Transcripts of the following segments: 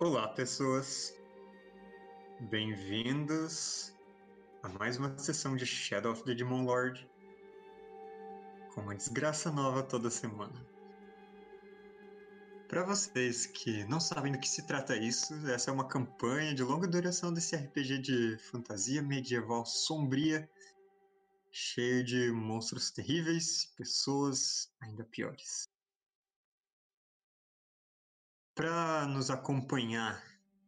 Olá, pessoas. Bem-vindos a mais uma sessão de Shadow of the Demon Lord. Com uma desgraça nova toda semana. Para vocês que não sabem do que se trata isso, essa é uma campanha de longa duração desse RPG de fantasia medieval sombria, cheio de monstros terríveis, pessoas ainda piores. Para nos acompanhar,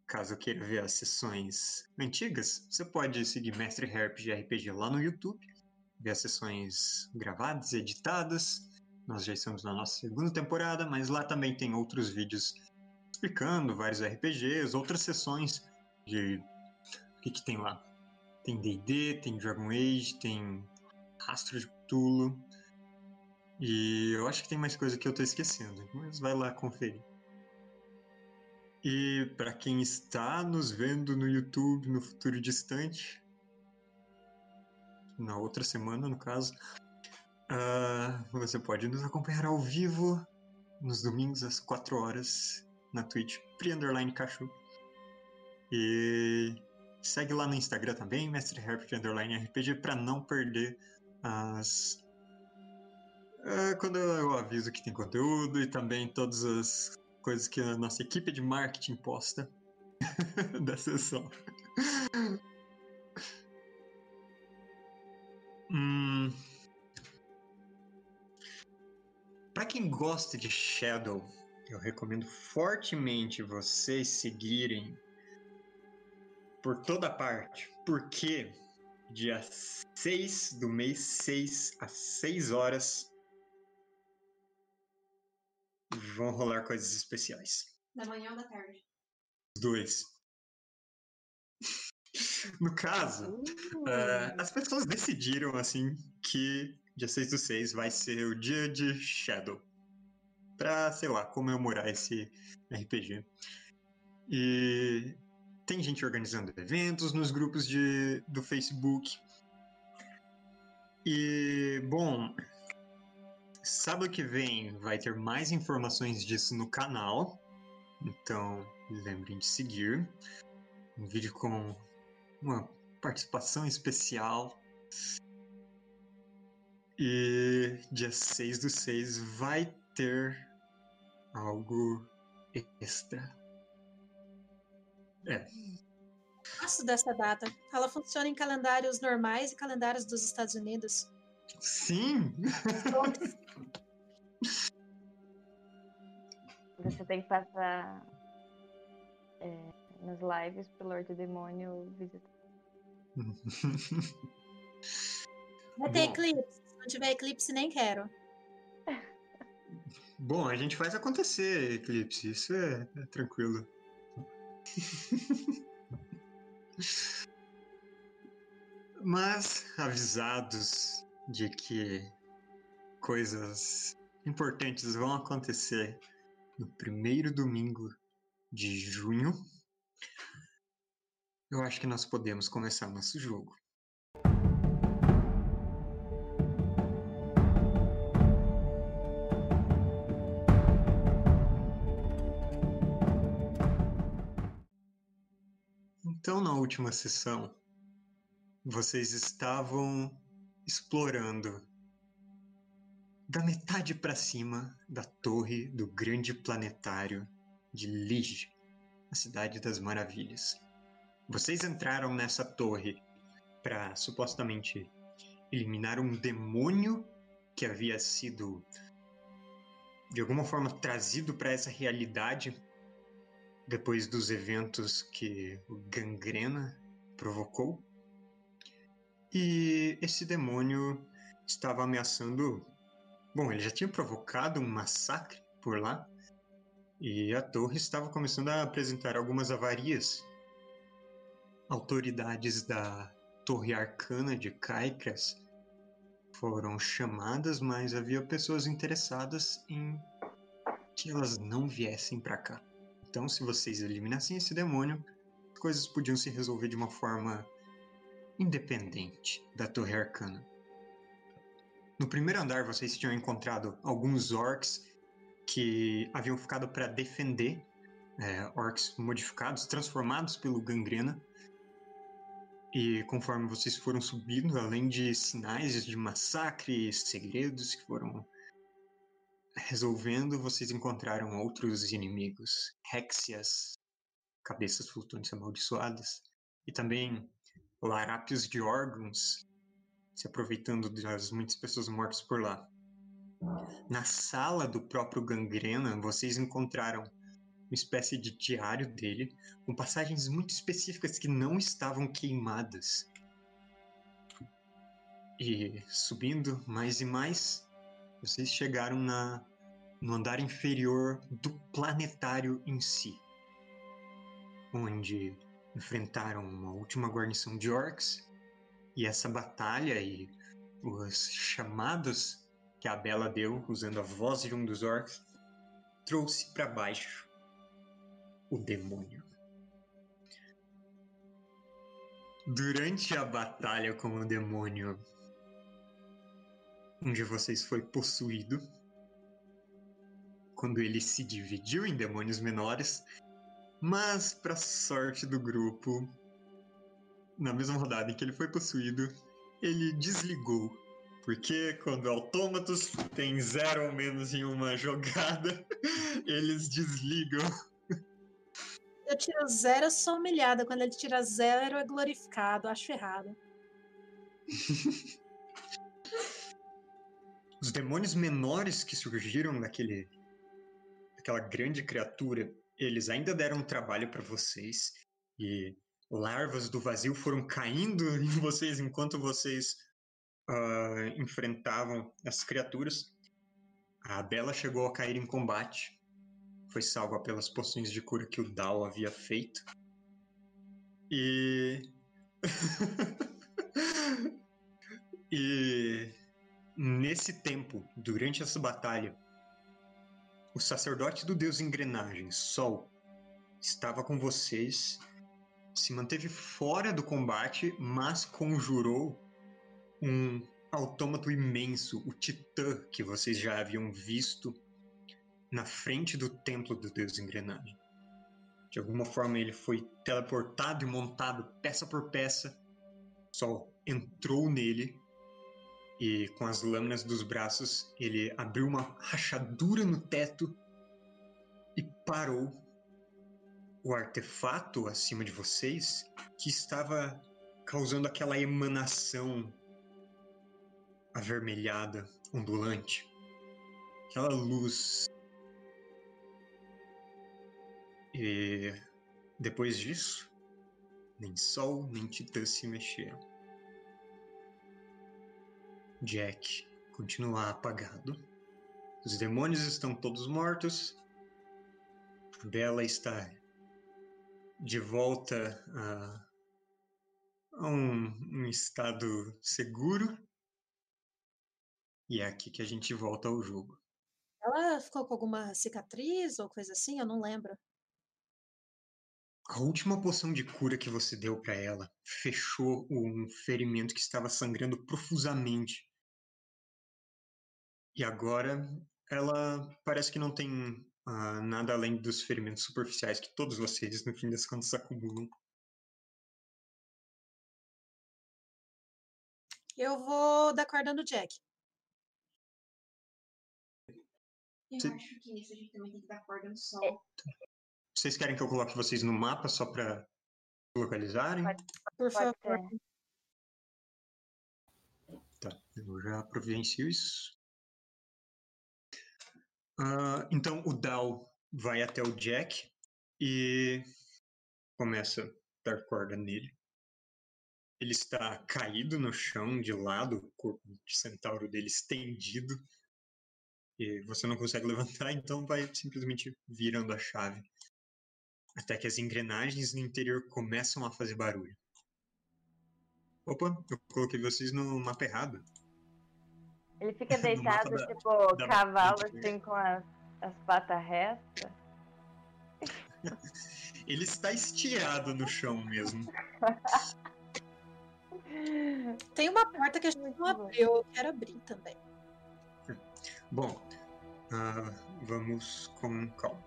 caso queira ver as sessões antigas, você pode seguir Mestre Herp de RPG lá no YouTube, ver as sessões gravadas editadas. Nós já estamos na nossa segunda temporada, mas lá também tem outros vídeos explicando vários RPGs, outras sessões de. O que, que tem lá? Tem DD, tem Dragon Age, tem Rastro de Cthulhu. E eu acho que tem mais coisa que eu tô esquecendo, mas vai lá conferir. E para quem está nos vendo no YouTube no futuro distante, na outra semana, no caso, uh, você pode nos acompanhar ao vivo nos domingos às 4 horas na Twitch, Pri Underline Cachu. E segue lá no Instagram também, Mestre Underline RPG, para não perder as. Uh, quando eu aviso que tem conteúdo e também todas as coisas que a nossa equipe de marketing posta da sessão. hum... Para quem gosta de Shadow, eu recomendo fortemente vocês seguirem por toda parte, porque dia 6 do mês 6 às 6 horas vão rolar coisas especiais. Da manhã ou da tarde? Os dois. no caso, uh. uh, as pessoas decidiram assim que dia 6 do 6 vai ser o dia de Shadow. Pra, sei lá, comemorar esse RPG. E tem gente organizando eventos nos grupos de, do Facebook. E, bom, Sábado que vem vai ter mais informações disso no canal. Então, lembrem de seguir. Um vídeo com uma participação especial. E dia 6 do 6 vai ter algo extra. É. Gosto dessa data. Ela funciona em calendários normais e calendários dos Estados Unidos. Sim! Você tem que passar é, nas lives pro Lorde Demônio visitar. Vai ter eclipse. Se não tiver eclipse, nem quero. Bom, a gente faz acontecer eclipse. Isso é, é tranquilo. Mas, avisados de que coisas importantes vão acontecer no primeiro domingo de junho, eu acho que nós podemos começar nosso jogo. Então, na última sessão, vocês estavam explorando da metade para cima da torre do grande planetário de Lige, a cidade das maravilhas. Vocês entraram nessa torre para supostamente eliminar um demônio que havia sido de alguma forma trazido para essa realidade depois dos eventos que o Gangrena provocou. E esse demônio estava ameaçando. Bom, ele já tinha provocado um massacre por lá. E a torre estava começando a apresentar algumas avarias. Autoridades da Torre Arcana de Caicras foram chamadas, mas havia pessoas interessadas em que elas não viessem para cá. Então, se vocês eliminassem esse demônio, as coisas podiam se resolver de uma forma independente da Torre Arcana. No primeiro andar, vocês tinham encontrado alguns orcs que haviam ficado para defender é, orcs modificados, transformados pelo gangrena. E conforme vocês foram subindo, além de sinais de massacre, segredos que foram resolvendo, vocês encontraram outros inimigos, Hexias, cabeças flutuantes amaldiçoadas, e também larápios de órgãos, se aproveitando das muitas pessoas mortas por lá. Na sala do próprio Gangrena, vocês encontraram uma espécie de diário dele, com passagens muito específicas que não estavam queimadas. E subindo mais e mais, vocês chegaram na, no andar inferior do planetário em si, onde enfrentaram uma última guarnição de orcs e essa batalha e os chamados que a Bela deu usando a voz de um dos orcs trouxe para baixo o demônio. Durante a batalha com o demônio, um de vocês foi possuído. Quando ele se dividiu em demônios menores, mas, para sorte do grupo, na mesma rodada em que ele foi possuído, ele desligou. Porque quando autômatos tem zero ou menos em uma jogada, eles desligam. Eu tiro zero, eu sou humilhada. Quando ele tira zero, é glorificado. Acho errado. Os demônios menores que surgiram daquele, daquela grande criatura eles ainda deram trabalho para vocês e larvas do vazio foram caindo em vocês enquanto vocês uh, enfrentavam as criaturas. A Bela chegou a cair em combate, foi salva pelas poções de cura que o Dal havia feito. E. e. Nesse tempo, durante essa batalha, o sacerdote do deus engrenagem, Sol, estava com vocês, se manteve fora do combate, mas conjurou um autômato imenso, o Titã, que vocês já haviam visto na frente do templo do deus engrenagem. De alguma forma ele foi teleportado e montado peça por peça. Sol entrou nele e com as lâminas dos braços ele abriu uma rachadura no teto e parou o artefato acima de vocês que estava causando aquela emanação avermelhada, ondulante. Aquela luz. E depois disso, nem sol nem titã se mexeram. Jack continua apagado. Os demônios estão todos mortos. Bella está de volta a, a um, um estado seguro. E é aqui que a gente volta ao jogo. Ela ficou com alguma cicatriz ou coisa assim? Eu não lembro. A última poção de cura que você deu para ela fechou um ferimento que estava sangrando profusamente. E agora ela parece que não tem uh, nada além dos ferimentos superficiais que todos vocês, no fim das contas, acumulam. Eu vou dar corda no Jack. Eu Sim. acho que isso a gente também tem que dar corda no sol. Vocês querem que eu coloque vocês no mapa só para localizarem? Pode. Por favor. Tá, eu já providencio isso. Ah, então o Dal vai até o Jack e começa a dar corda nele. Ele está caído no chão, de lado, o corpo de centauro dele estendido. E você não consegue levantar, então vai simplesmente virando a chave. Até que as engrenagens no interior começam a fazer barulho. Opa, eu coloquei vocês no mapa errado. Ele fica deitado, da- tipo, da cavalo, né? assim, com as, as patas retas. Ele está estirado no chão mesmo. Tem uma porta que a gente não abriu. Eu quero abrir também. Bom, ah, vamos com calma.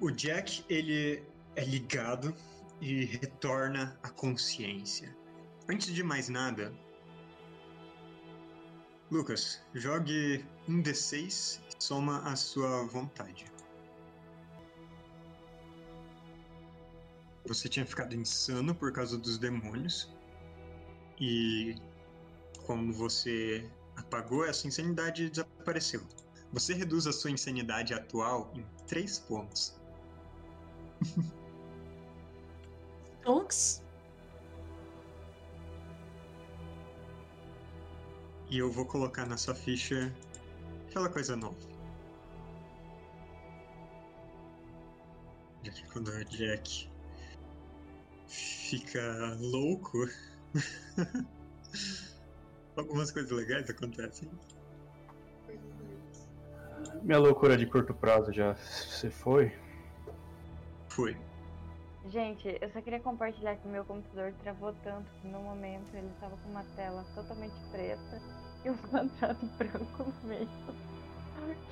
O Jack, ele é ligado e retorna à consciência. Antes de mais nada, Lucas, jogue um D6 e soma a sua vontade. Você tinha ficado insano por causa dos demônios. E como você apagou, essa insanidade desapareceu. Você reduz a sua insanidade atual em 3 pontos. Tonks? E eu vou colocar na sua ficha aquela coisa nova. Quando o Jack fica louco, algumas coisas legais acontecem. Minha loucura de curto prazo já se foi. Foi. Gente, eu só queria compartilhar que meu computador travou tanto que no momento ele estava com uma tela totalmente preta e um quadrado branco no meio.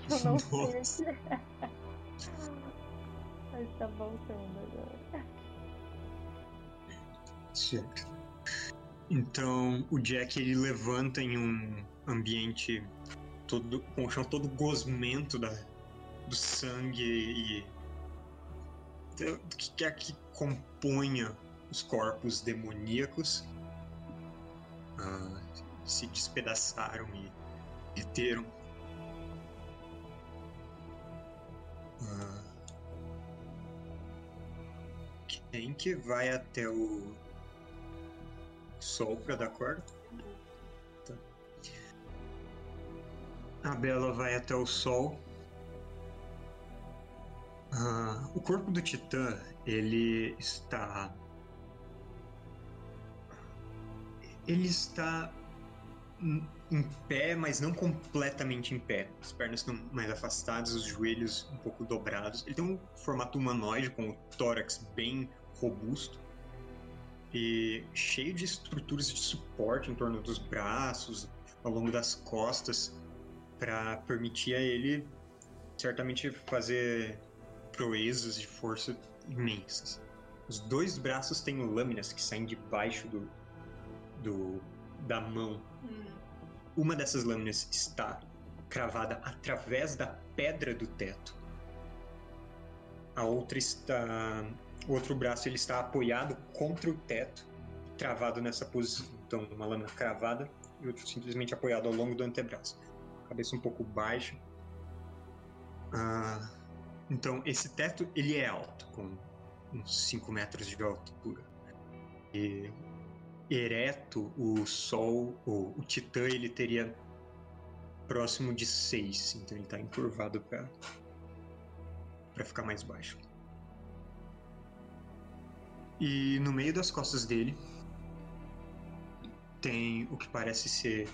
Que eu não sei o que é. Mas tá voltando agora. Certo. Então o Jack ele levanta em um ambiente todo com o chão todo gosmento da, do sangue e que quer que componha os corpos demoníacos ah, se despedaçaram e reteram. Ah, quem que vai até o sol para dar corda? Tá. A Bela vai até o sol. Ah, o corpo do Titã, ele está. Ele está em pé, mas não completamente em pé. As pernas estão mais afastadas, os joelhos um pouco dobrados. Ele tem um formato humanoide, com o tórax bem robusto e cheio de estruturas de suporte em torno dos braços, ao longo das costas, para permitir a ele certamente fazer proezas de força imensas. Os dois braços têm lâminas que saem debaixo do, do da mão. Uma dessas lâminas está cravada através da pedra do teto. A outra está, o outro braço ele está apoiado contra o teto, travado nessa posição. Então, uma lâmina cravada e outro simplesmente apoiado ao longo do antebraço. Cabeça um pouco baixa. Ah, então, esse teto ele é alto, com uns 5 metros de altura. E ereto, o Sol, o, o Titã, ele teria próximo de 6, então ele está encurvado para para ficar mais baixo. E no meio das costas dele tem o que parece ser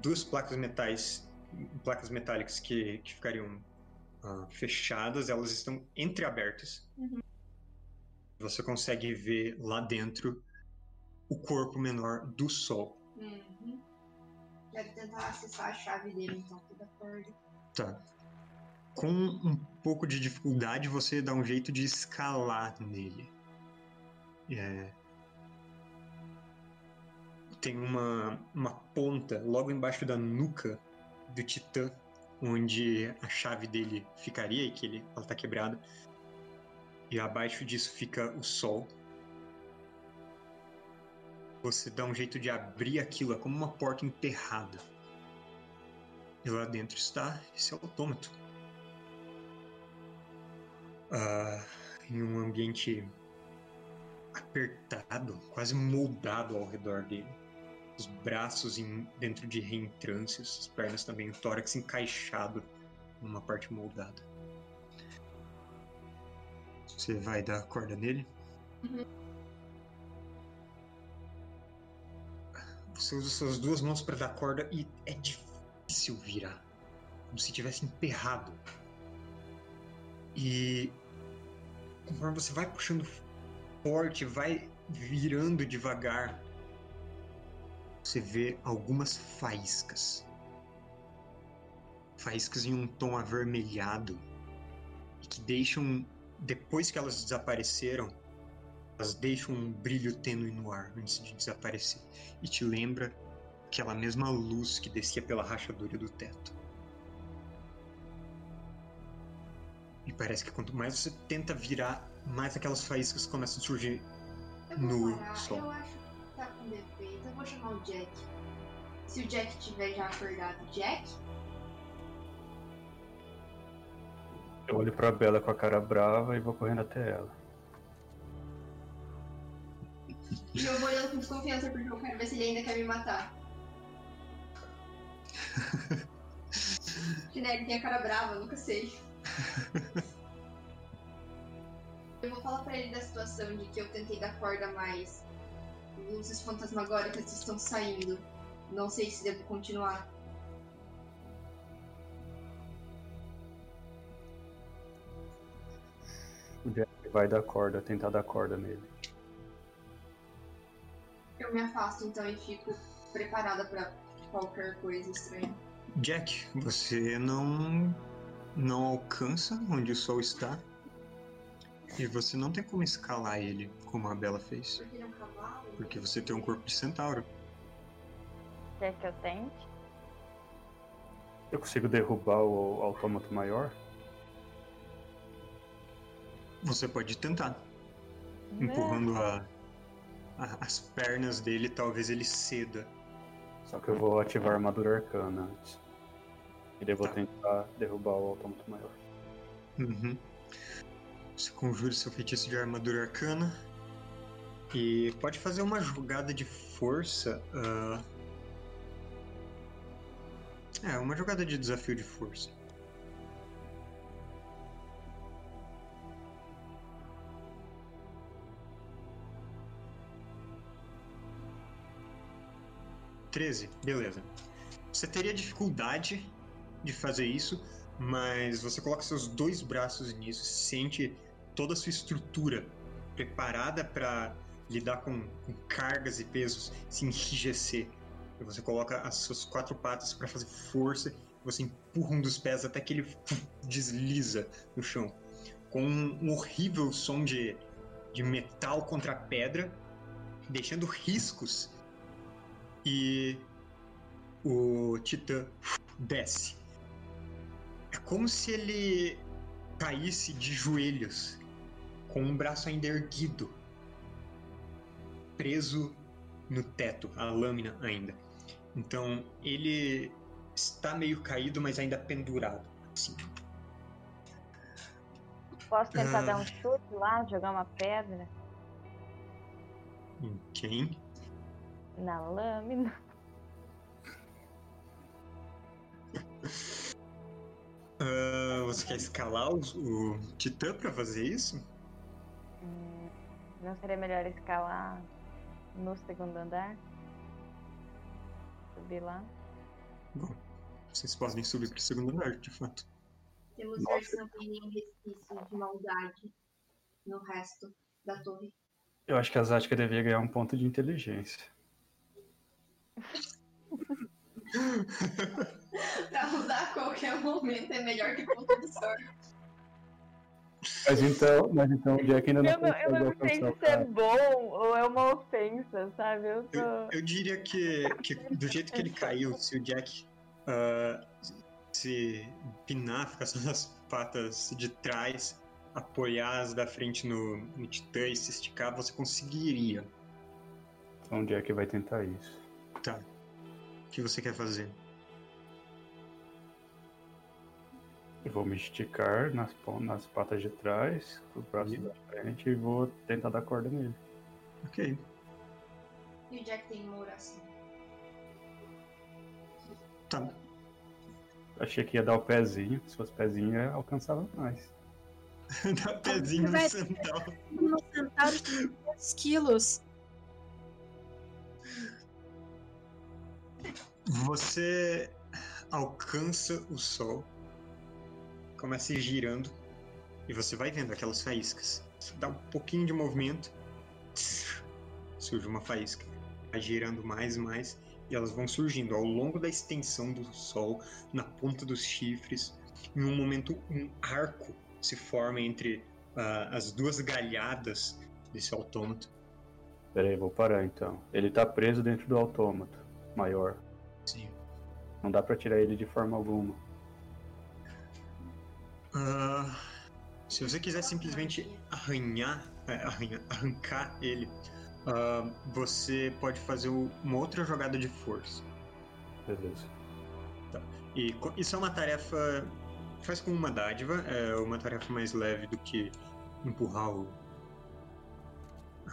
duas placas metais, placas metálicas que, que ficariam ah, fechadas, elas estão entreabertas. Você consegue ver lá dentro o corpo menor do Sol. Uhum. Deve tentar acessar a chave dele, então, toda corda. Tá. Com um pouco de dificuldade, você dá um jeito de escalar nele. É... Tem uma, uma ponta logo embaixo da nuca do Titã, onde a chave dele ficaria e que ele, ela tá quebrada. E abaixo disso fica o Sol. Você dá um jeito de abrir aquilo, é como uma porta enterrada. E lá dentro está esse autômato. Ah, em um ambiente apertado, quase moldado ao redor dele. Os braços em- dentro de reentrâncios, as pernas também, o tórax encaixado numa parte moldada. Você vai dar a corda nele? Você usa suas duas mãos para dar corda e é difícil virar. Como se tivesse emperrado. E conforme você vai puxando forte, vai virando devagar, você vê algumas faíscas. Faíscas em um tom avermelhado e que deixam, depois que elas desapareceram, elas deixam um brilho tênue no ar antes de desaparecer e te lembra aquela mesma luz que descia pela rachadura do teto. E parece que quanto mais você tenta virar, mais aquelas faíscas começam a surgir no parar. sol. Eu acho vou chamar o Jack. Se o Jack tiver já acordado, Jack? Eu olho pra Bela com a cara brava e vou correndo até ela. E eu vou olhando com desconfiança porque eu quero ver se ele ainda quer me matar. Chinelo tem a cara brava, nunca sei. Eu vou falar pra ele da situação de que eu tentei dar corda, mas luzes fantasmagóricas estão saindo. Não sei se devo continuar. O Jack vai dar corda, tentar dar corda nele. Eu me afasto então e fico preparada pra qualquer coisa estranha. Jack, você não não alcança onde o sol está e você não tem como escalar ele como a Bela fez, Porque ele é um cavalo? porque você tem um corpo de centauro. Quer que eu tente? Eu consigo derrubar o autômato maior? Você pode tentar, empurrando a- a- as pernas dele, talvez ele ceda. Só que eu vou ativar a armadura arcana antes. E daí eu vou Tá. tentar derrubar o autômato maior. Uhum. Você conjura seu feitiço de armadura arcana e pode fazer uma jogada de força. ah, É, uma jogada de desafio de força. Treze, beleza. Você teria dificuldade de fazer isso, mas você coloca seus dois braços nisso, sente toda a sua estrutura preparada para lidar com, com cargas e pesos se enrijecer. Você coloca as suas quatro patas para fazer força, você empurra um dos pés até que ele desliza no chão. Com um horrível som de, de metal contra pedra, deixando riscos. E o Titã desce. É como se ele caísse de joelhos, com um braço ainda erguido, preso no teto, a lâmina ainda. Então ele está meio caído, mas ainda pendurado. Assim. Posso tentar Ah. dar um chute lá, jogar uma pedra Em quem? na lâmina? Ah, você quer escalar o, o Titã para fazer isso? Não seria melhor escalar no segundo andar? Subir lá? Bom, vocês podem subir para o segundo andar, de fato. Temos se não tem nenhum resquício de maldade no resto da torre. Eu acho que a Zatka devia ganhar um ponto de inteligência. pra usar a qualquer momento é melhor que ponto de sorte. Mas então, mas então o Jack ainda não Eu não, eu não sei se é bom ou é uma ofensa, sabe? Eu tô. Eu diria que, que do jeito que ele caiu, se o Jack ah, se pinar, ficar só nas patas de trás, apoiar as da frente no, no Titã e se esticar, você conseguiria. Então o Jack vai tentar isso. Tá. O que você quer fazer? Eu vou me esticar nas, nas patas de trás, os braços Uhum. da frente e vou tentar dar corda nele. Ok. E o Jack tem uma oração. Tá. Achei que ia dar o pezinho, se fosse pezinho eu alcançava mais. Dá pezinho no central. Um centauro de 2 quilos. Você alcança o sol, começa a ir girando e você vai vendo aquelas faíscas. Você dá um pouquinho de movimento, surge uma faísca. Vai girando mais e mais e elas vão surgindo ao longo da extensão do sol, na ponta dos chifres. Em um momento, um arco se forma entre ah, as duas galhadas desse autômato. Pera aí, vou parar então. Ele tá preso dentro do autômato maior. Sim. Não dá pra tirar ele de forma alguma. Ah, se você quiser simplesmente arranhar, é, arranhar- arrancar ele, ah, você pode fazer uma outra jogada de força. Beleza. E co- isso é uma tarefa. Faz com uma dádiva, é uma tarefa mais leve do que empurrar o,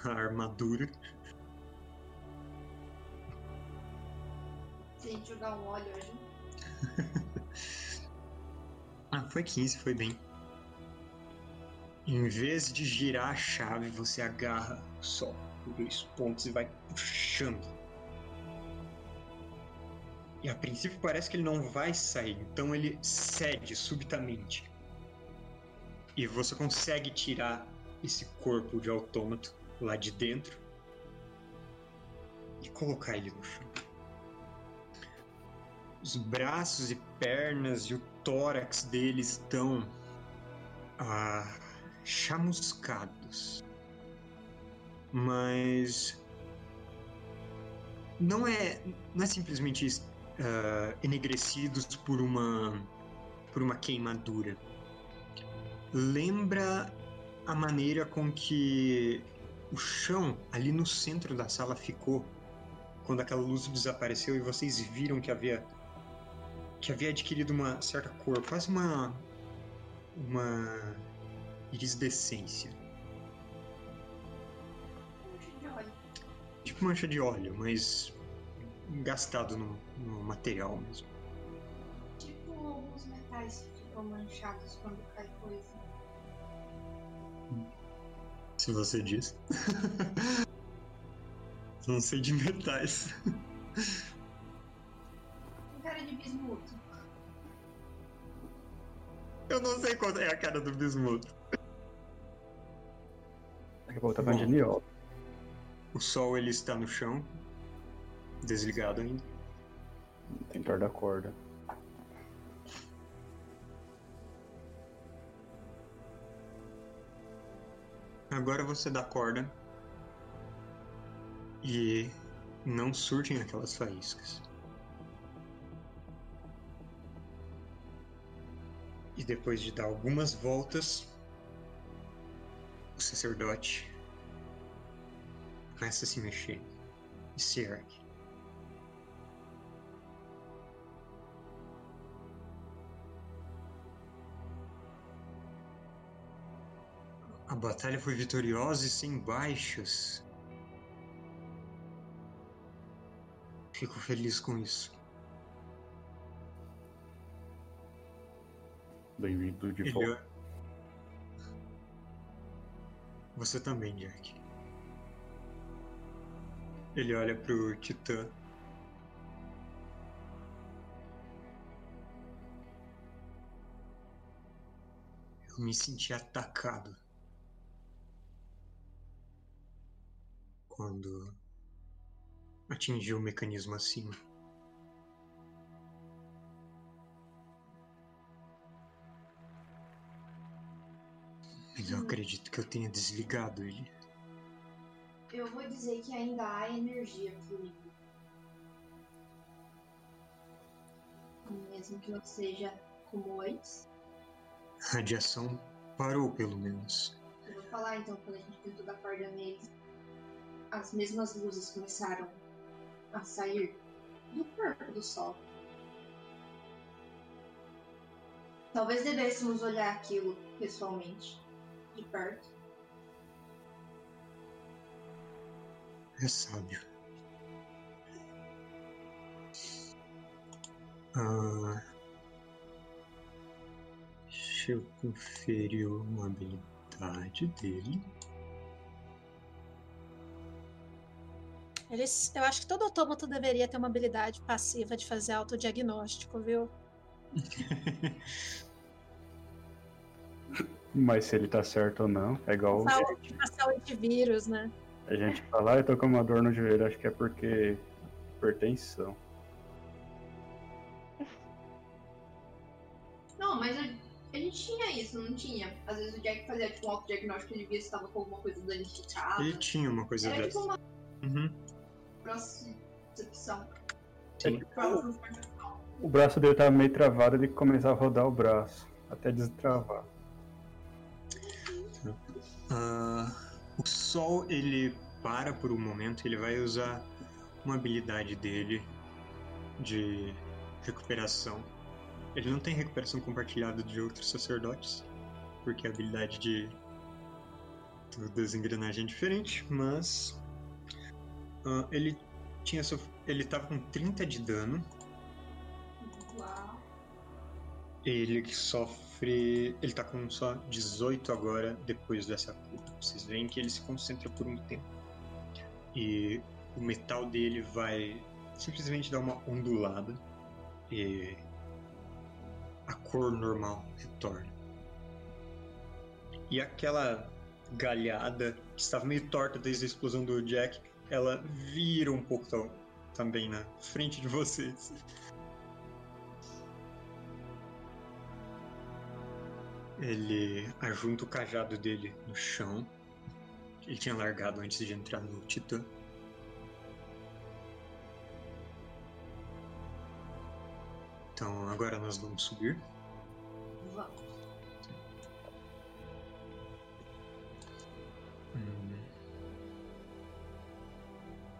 a armadura. Se a gente jogar um óleo hoje. Ah, foi 15, foi bem. Em vez de girar a chave, você agarra só os dois pontos e vai puxando. E a princípio parece que ele não vai sair, então ele cede subitamente. E você consegue tirar esse corpo de autômato lá de dentro e colocar ele no chão. Os braços e pernas e o tórax dele estão ah, chamuscados. Mas não é, não é simplesmente ah, enegrecidos por uma por uma queimadura. Lembra a maneira com que o chão ali no centro da sala ficou quando aquela luz desapareceu e vocês viram que havia que havia adquirido uma certa cor, quase uma uma iridescência, Puxa de óleo. tipo mancha de óleo, mas gastado no, no material mesmo. Tipo alguns metais que ficam manchados quando cai coisa. Se você diz. Não sei de metais. Cara de bismuto. Eu não sei qual é a cara do bismuto. Daqui a pouco tá falando de Bom. niol. O sol ele está no chão, desligado ainda. Tem torda corda. Agora você dá corda e não surtem aquelas faíscas. E depois de dar algumas voltas, o sacerdote começa a se mexer e se ergue. A batalha foi vitoriosa e sem baixas. Fico feliz com isso. Bem-vindo de volta. Você também, Jack. Ele olha pro Titã. Eu me senti atacado. Quando atingi o mecanismo acima. Eu acredito que eu tenha desligado ele. Eu vou dizer que ainda há energia fluindo. Mesmo que não seja como antes. A radiação parou, pelo menos. Eu vou falar então, quando a gente tentou dar corda nele, as mesmas luzes começaram a sair do corpo do sol. Talvez devêssemos olhar aquilo pessoalmente, de perto. É sábio. Ah, deixa eu conferir uma habilidade dele. Eles, eu acho que todo autômato deveria ter uma habilidade passiva de fazer autodiagnóstico, viu? Mas se ele tá certo ou não, é igual Saúde, passar o antivírus, né? a gente falar, eu tô com uma dor no joelho, acho que é porque hipertensão. Não, mas a, a gente tinha isso. não tinha. Às vezes o Jack fazia tipo um autodiagnóstico, ele via se tava com alguma coisa danificada. Ele tinha uma coisa Era dessa. tipo uma Uhum. Sim. O braço dele tava meio travado, ele começava a rodar o braço, até destravar. Ah, o sol ele para por um momento, ele vai usar uma habilidade dele de recuperação. Ele não tem recuperação compartilhada de outros sacerdotes, porque a habilidade de das engrenagens é diferente, mas ah, ele tinha sof... ele tava com 30 de dano Uau. Ele que sofre. Ele tá com só 18 agora, depois dessa cura. Vocês veem que ele se concentra por um tempo. E o metal dele vai simplesmente dar uma ondulada. E a cor normal retorna. E aquela galhada que estava meio torta desde a explosão do Jack, ela vira um pouco tam- também na frente de vocês. Ele ajunta o cajado dele no chão. que Ele tinha largado antes de entrar no Titã. Então agora nós vamos subir. Vamos. Hum.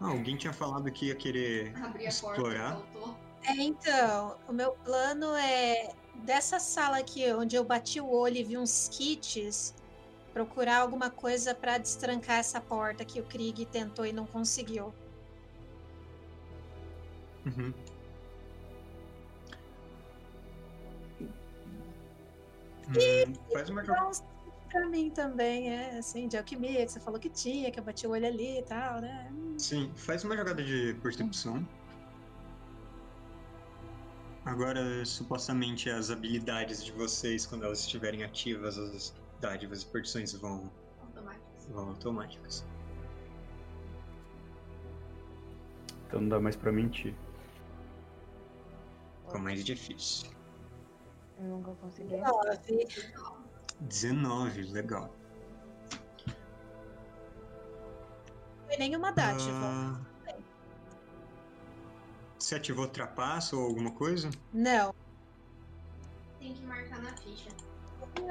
Ah, alguém tinha falado que ia querer Abrir a explorar. porta. É, então, o meu plano é dessa sala aqui, onde eu bati o olho e vi uns kits, procurar alguma coisa pra destrancar essa porta que o Krieg tentou e não conseguiu. Uhum. Hum, faz uma. Então, pra mim também, é assim, de alquimia, que você falou que tinha, que eu bati o olho ali e tal, né? Sim, faz uma jogada de percepção. Agora, supostamente, as habilidades de vocês, quando elas estiverem ativas, as dádivas e perdições vão, Automático. vão automáticas. Então não dá mais pra mentir. Ficou mais difícil. Eu nunca consegui. Nove. 19, legal. Foi nenhuma dádiva. Ah, Você ativou trapaço ou alguma coisa? Não. Tem que marcar na ficha.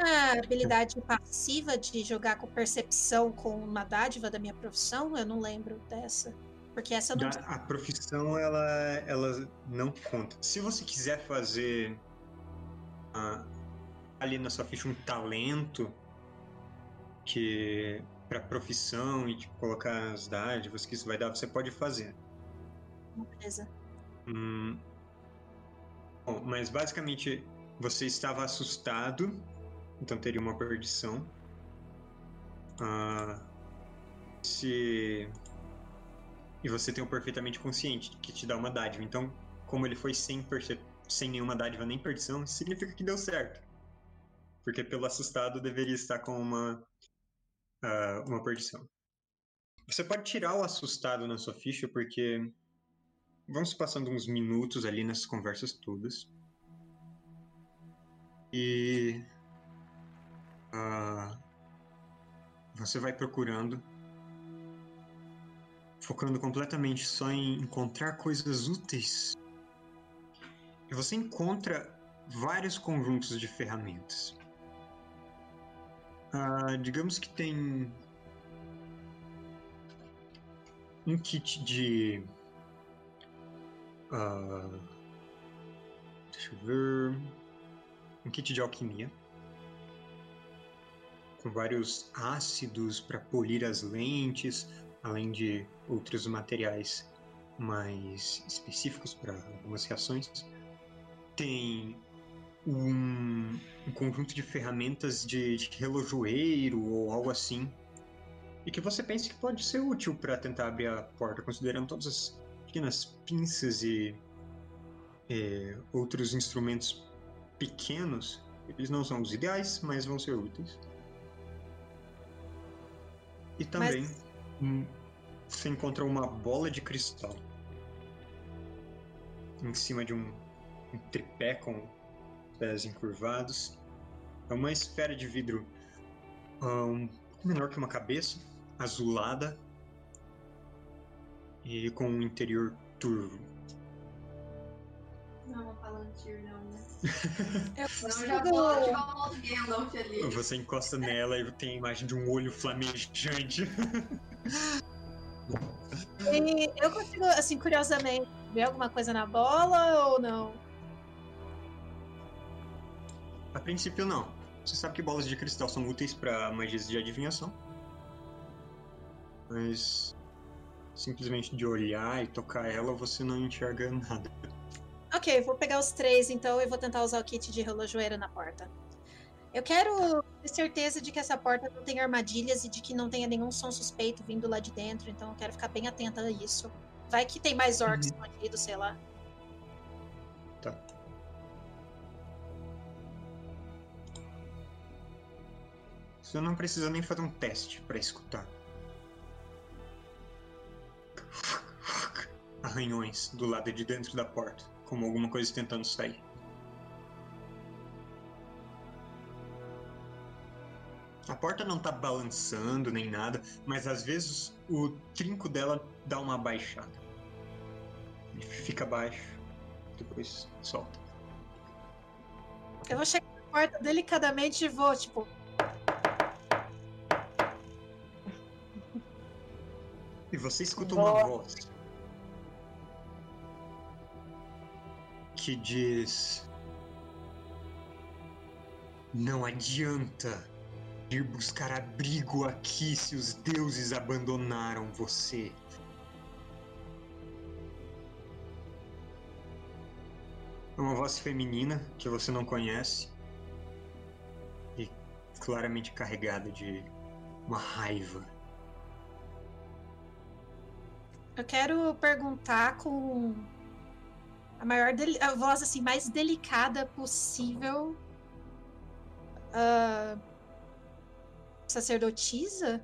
A habilidade passiva de jogar com percepção com uma dádiva da minha profissão, eu não lembro dessa. Porque essa não. Da- a profissão, ela, ela não conta. Se você quiser fazer ah, ali na sua ficha um talento que para profissão e tipo, colocar as dádivas que isso vai dar, você pode fazer. Beleza. Hum. Bom, mas basicamente você estava assustado, então teria uma perdição. Ah, se e você tem o perfeitamente consciente que te dá uma dádiva. Então, como ele foi sem perce... sem nenhuma dádiva nem perdição, significa que deu certo. Porque pelo assustado deveria estar com uma ah, uma perdição. Você pode tirar o assustado na sua ficha porque Vamos passando uns minutos ali nessas conversas todas. E. ah, você vai procurando, focando completamente só em encontrar coisas úteis. E você encontra vários conjuntos de ferramentas. Ah, digamos que tem um kit de ah, deixa eu ver. Um kit de alquimia. Com vários ácidos para polir as lentes, além de outros materiais mais específicos para algumas reações. Tem um, um conjunto de ferramentas de, de relojoeiro ou algo assim. E que você pensa que pode ser útil para tentar abrir a porta, considerando todas as pequenas pinças e é, outros instrumentos pequenos, eles não são os ideais, mas vão ser úteis. E também hum, você encontra uma bola de cristal em cima de um, um tripé com pés encurvados. É uma esfera de vidro um pouco menor que uma cabeça, azulada e com um interior turvo. Não uma Palantir, não, né? Eu eu já o modo Gandalf ali. Você encosta nela e tem a imagem de um olho flamejante. E eu consigo, assim, curiosamente, ver alguma coisa na bola ou não? A princípio, não. Você sabe que bolas de cristal são úteis para magias de adivinhação. Mas simplesmente de olhar e tocar ela, você não enxerga nada. Ok, vou pegar os três então e vou tentar usar o kit de relojoeira na porta. Eu quero ter certeza de que essa porta não tem armadilhas e de que não tenha nenhum som suspeito vindo lá de dentro, então eu quero ficar bem atenta a isso. Vai que tem mais orcs escondidos, sei lá. Tá. Você não precisa nem fazer um teste para escutar. Arranhões do lado de dentro da porta, como alguma coisa tentando sair. A porta não tá balançando nem nada, mas às vezes o trinco dela dá uma baixada. Fica baixo, depois solta. Eu vou chegar na porta delicadamente e vou, tipo, você escuta uma voz que diz: Não adianta ir buscar abrigo aqui se os deuses abandonaram você. É uma voz feminina que você não conhece e claramente carregada de uma raiva. Eu quero perguntar com a maior a voz assim mais delicada possível. Ah, sacerdotisa?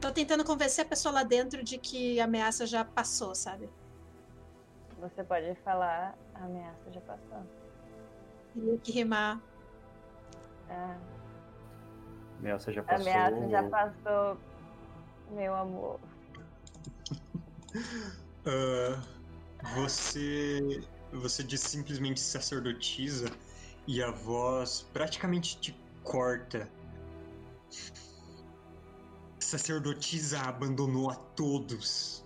Tô tentando convencer a pessoa lá dentro de que a ameaça já passou, sabe? Você pode falar, a ameaça já passou. Teria que rimar. Ah, Ameaça já a passou. ameaça já passou, meu amor. Ah, você você diz simplesmente sacerdotisa e a voz praticamente te corta. Sacerdotisa abandonou a todos.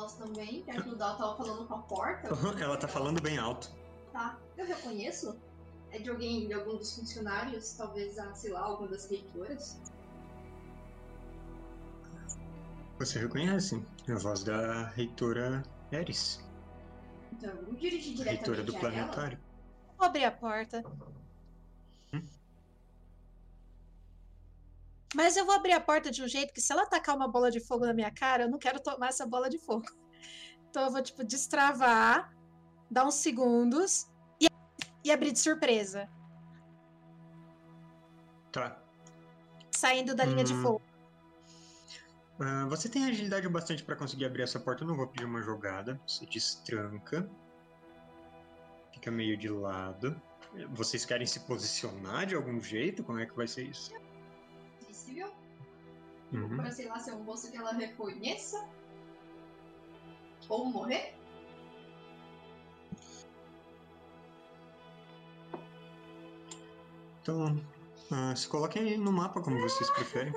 Voz também, já que o Dal tava falando com a porta. Ela tá falando bem alto. Tá, eu reconheço. É de alguém, de algum dos funcionários, talvez, a, sei lá, alguma das reitoras. Você reconhece? É a voz da reitora Eris, Então, eu vou dirigir reitora diretamente do a planetário. Vou abrir a porta. Mas eu vou abrir a porta de um jeito que se ela tacar uma bola de fogo na minha cara, eu não quero tomar essa bola de fogo. Então eu vou, tipo, destravar, dar uns segundos e, e abrir de surpresa, Tá. saindo da linha de Hum. fogo. Ah, você tem agilidade bastante pra conseguir abrir essa porta. Eu não vou pedir uma jogada. Você destranca. Fica meio de lado. Vocês querem se posicionar de algum jeito? Como é que vai ser isso? Possível? Uhum. Pra, sei lá, ser um rosto que ela reconheça. Ou morrer. Então, ah, se coloquem aí no mapa como vocês preferem.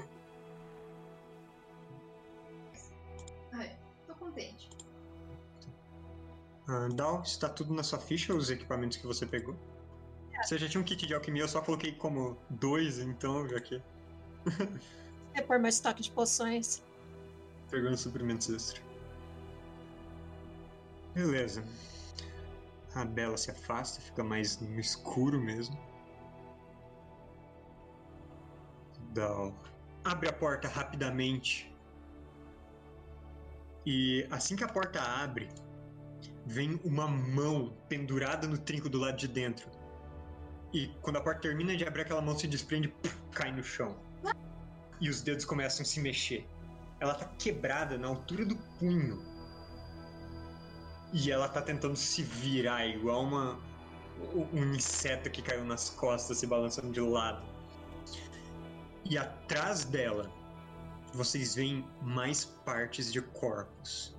Tô contente. Ah, Dal, está tudo na sua ficha, os equipamentos que você pegou? Você já tinha um kit de alquimia, eu só coloquei como dois, então, já que Repor meu estoque de poções. pegando suprimentos extra. Beleza. A Bela se afasta, fica mais no escuro mesmo. Dal abre a porta rapidamente. E assim que a porta abre, vem uma mão pendurada no trinco do lado de dentro. E quando a porta termina de abrir, aquela mão se desprende, puf, cai no chão. E os dedos começam a se mexer. Ela tá quebrada na altura do punho. E ela tá tentando se virar igual uma um inseto que caiu nas costas se balançando de lado. E atrás dela, vocês veem mais partes de corpos.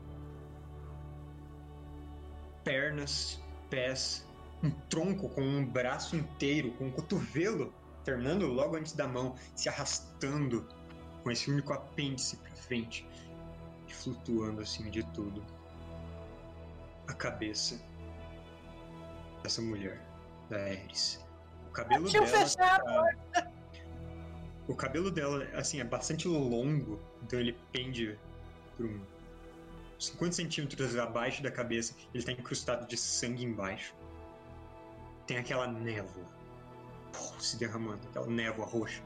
Pernas, pés, um tronco com um braço inteiro, com um cotovelo, terminando logo antes da mão, se arrastando com esse único apêndice pra frente e flutuando assim de tudo. A cabeça dessa mulher, da Ares. O cabelo dela. fechar a tá- O cabelo dela, assim, é bastante longo, então ele pende por um 50 centímetros abaixo da cabeça. Ele tá incrustado de sangue embaixo. Tem aquela névoa se derramando, aquela névoa roxa.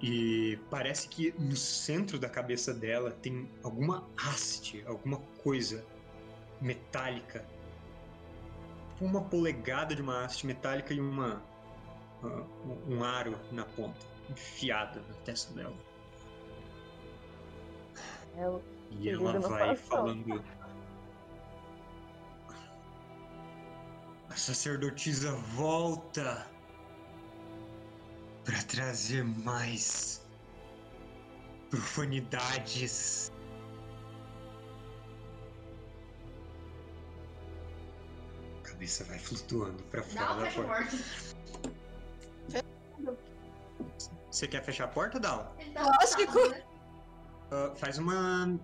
E parece que no centro da cabeça dela tem alguma haste, alguma coisa metálica. Tipo Uma polegada de uma haste metálica e uma ah, um aro na ponta, enfiado na testa dela. É E ela vai falando. A sacerdotisa volta para trazer mais profanidades. A cabeça vai flutuando para fora da fecha a porta. porta. Você quer fechar a porta, Dal? Ele tá Lógico. Ah, faz uma.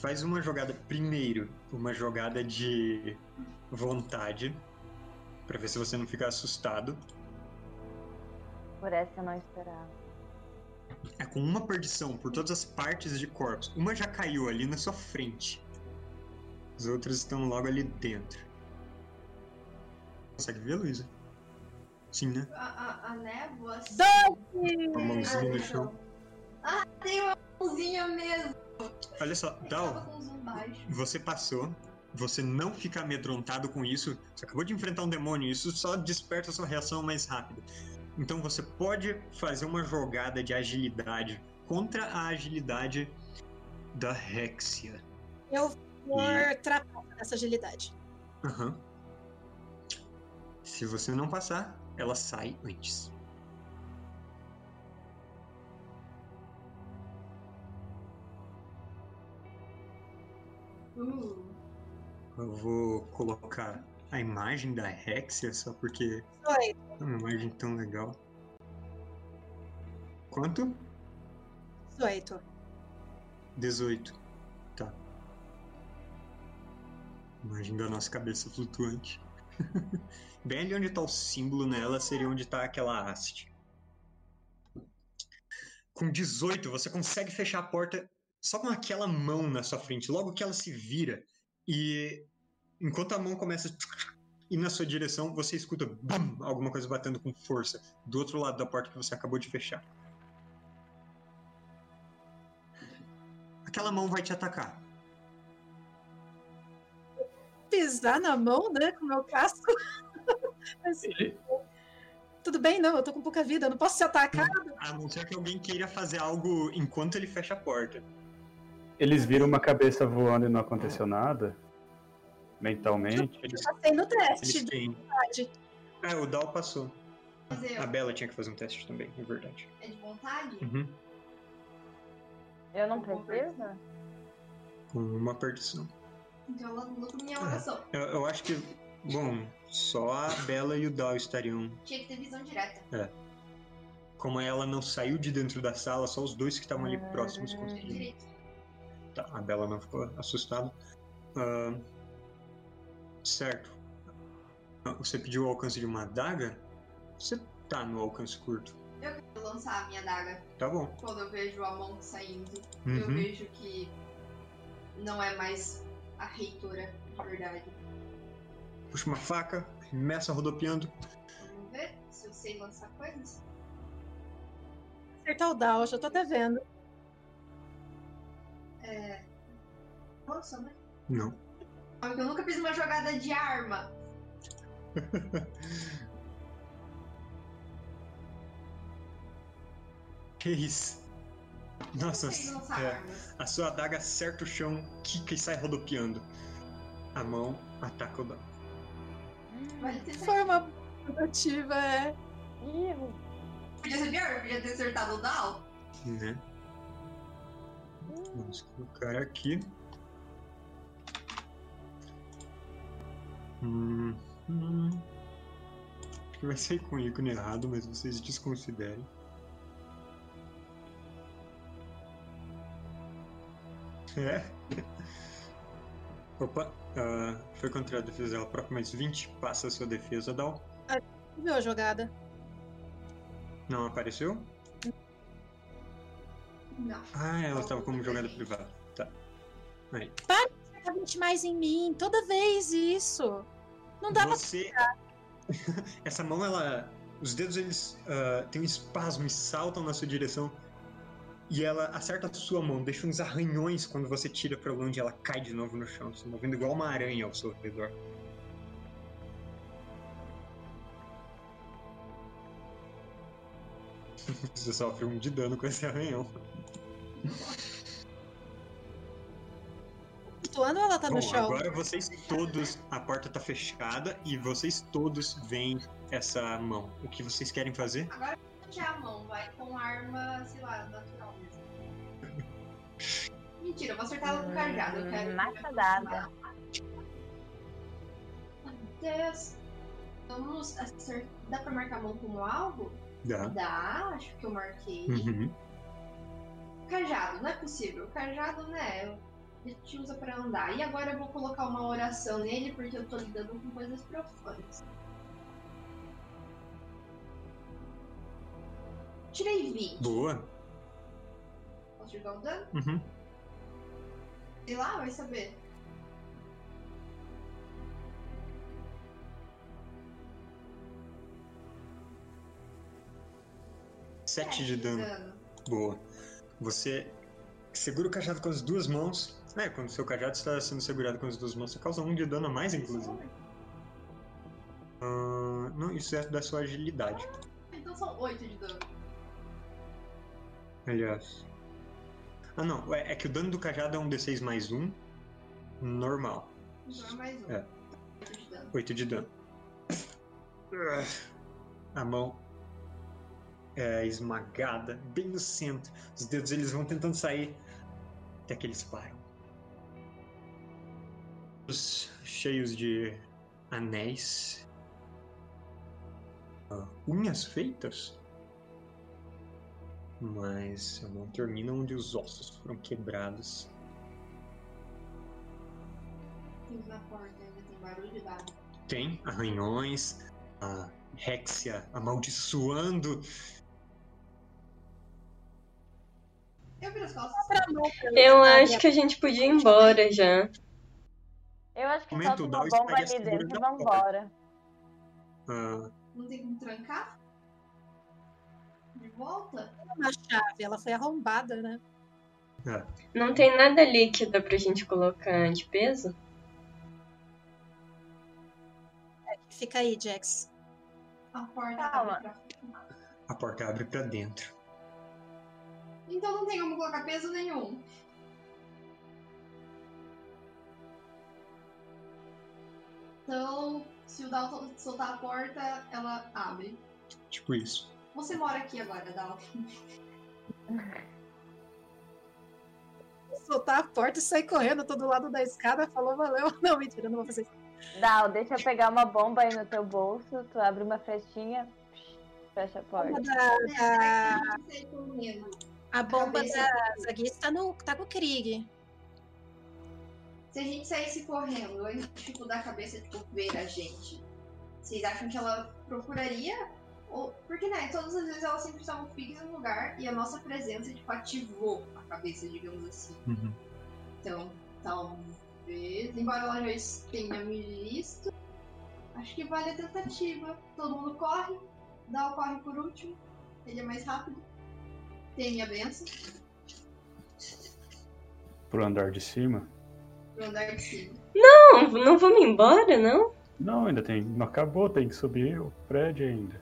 Faz uma jogada primeiro. Uma jogada de vontade. Pra ver se você não fica assustado. por essa eu não esperava. É com uma perdição por todas as partes de corpos. Uma já caiu ali na sua frente. As outras estão logo ali dentro. Consegue ver, Luísa? Sim, né? A, a, a névoa. assim. Uma mãozinha no Ah, chão. Ah, tem uma mãozinha mesmo. Olha só, Dal, você passou. Você não fica amedrontado com isso. Você acabou de enfrentar um demônio. Isso só desperta a sua reação mais rápida. Então você pode fazer uma jogada de agilidade contra a agilidade da Rexia. Eu vou trapaçar essa agilidade. Aham. Se você não passar, ela sai antes. Uh, Eu vou colocar a imagem da Rexia só porque Oi, é uma imagem tão legal. Quanto? 18. 18. Tá. Imagem da nossa cabeça flutuante. Bem ali onde tá o símbolo nela seria onde tá aquela haste. Com 18, você consegue fechar a porta só com aquela mão na sua frente. Logo que ela se vira e enquanto a mão começa a ir na sua direção, você escuta bum, alguma coisa batendo com força do outro lado da porta que você acabou de fechar. Aquela mão vai te atacar. Pisar na mão, né? Com o meu casco. Ele, tudo bem, não, eu tô com pouca vida, eu não posso ser atacado. A não ser que alguém queira fazer algo enquanto ele fecha a porta. eles viram uma cabeça voando e não aconteceu nada. Mentalmente. Eles, Passei no teste eles de têm. Ah, o Dal passou. mas eu, A Bela tinha que fazer um teste também, é verdade. é de vontade? Uhum. Eu não preciso? Com uma perdição. Então ela luta minha oração. Eu, eu acho que, bom, só a Bela e o Dal estariam. Tinha que ter visão direta. Como ela não saiu de dentro da sala, só os dois que estavam ali próximos Ah. conseguiram. Tá, a Bela não ficou assustada. Ah, certo. Ah, Você pediu o alcance de uma adaga? Você tá no alcance curto. Eu quero lançar a minha daga. Tá bom. Quando eu vejo a mão saindo, eu Uhum. vejo que não é mais a reitora de verdade. Puxa uma faca, começa rodopiando. Vamos ver se eu sei lançar coisas. Acertar o Dow, já tô até vendo. Nossa, né? Não. Eu nunca fiz uma jogada de arma. Que isso? Nossa, é, a sua adaga acerta o chão, quica e sai rodopiando. A mão ataca o dano. Ter Foi uma tentativa, é. Ih, Podia ser pior, podia ter acertado o Dal. Né? Vamos colocar aqui. Hum, hum. Acho que vai sair com o ícone errado, mas vocês desconsiderem. É. Opa, ah, foi contra a defesa dela própria, mais 20. Passa a sua defesa, Dal. Viu a jogada? Não apareceu? Não. Ah, ela estava como jogada privada. Tá. Aí. Tá 20 mais em mim, toda vez isso. Não dá pra. Você. Essa mão, ela. Os dedos, eles ah, têm um espasmo e saltam na sua direção. E ela acerta a sua mão, deixa uns arranhões quando você tira pra longe ela cai de novo no chão, se movendo igual uma aranha ao seu redor. Você sofre um de dano com esse arranhão. Flutuando ou ela tá Bom, no chão? agora vocês todos, a porta tá fechada e vocês todos veem essa mão. O que vocês querem fazer? Agora já a mão, vai com arma, sei lá, natural mesmo. Mentira, eu vou acertar ela com cajado. Eu quero. Machadada. Meu Deus. Vamos acertar. Dá pra marcar a mão como alvo? Dá. Dá, acho que eu marquei. Uhum. Cajado, não é possível. Cajado, né? A gente usa pra andar. E agora eu vou colocar uma oração nele porque eu tô lidando com coisas profanas. Tirei 20. Boa. Posso jogar o dano? Uhum. Sei lá, vai saber. Sete de dano. Boa. Você segura o cajado com as duas mãos. É, quando o seu cajado está sendo segurado com as duas mãos, você causa um de dano a mais, inclusive. Ah, não, isso é da sua agilidade. Então são 8 de dano. Aliás. Ah, não. É, é que o dano do cajado é um D6 mais um. Normal. Então é mais um. É. 8 de dano. 8 de dano. A mão é esmagada, bem no centro. Os dedos eles vão tentando sair até que eles param. Os cheios de anéis, ah, unhas feitas, mas a mão termina onde os ossos foram quebrados. Tem na porta, ainda tem barulho de dado. Tem arranhões, a Rexia amaldiçoando. Eu. Eu acho que a gente podia ir embora já. Eu acho que Momento, solta uma bomba ali dentro e vambora. ah, Não tem como trancar? De volta? Uma chave, ela foi arrombada, né? ah, Não tem nada líquido pra gente colocar de peso? Fica aí, Jax. A porta Calma. abre pra a porta abre pra dentro. Então não tem como colocar peso nenhum. Então, se o Dalton soltar a porta, ela abre. Tipo isso. Você mora aqui agora, Dalton. Soltar a porta e sair correndo todo lado da escada, falou, valeu. Não, mentira, não vou fazer isso. Dal, deixa eu pegar uma bomba aí no teu bolso, tu abre uma frestinha, fecha a porta. da, da- a bomba da Zaguis tá, no, tá com o Krieg. Se a gente saísse correndo antes tipo, da cabeça tipo, ver a gente, vocês acham que ela procuraria? Ou, porque, né, todas as vezes elas sempre estavam fixas no lugar e a nossa presença, tipo, ativou a cabeça, digamos assim. Uhum. Então, talvez, embora ela já tenha me visto, acho que vale a tentativa. Todo mundo corre, dá o corre por último, ele é mais rápido. Tem minha benção. Pro andar de cima. Não, não vamos embora, não? Não, ainda tem. Não acabou, tem que subir o prédio ainda.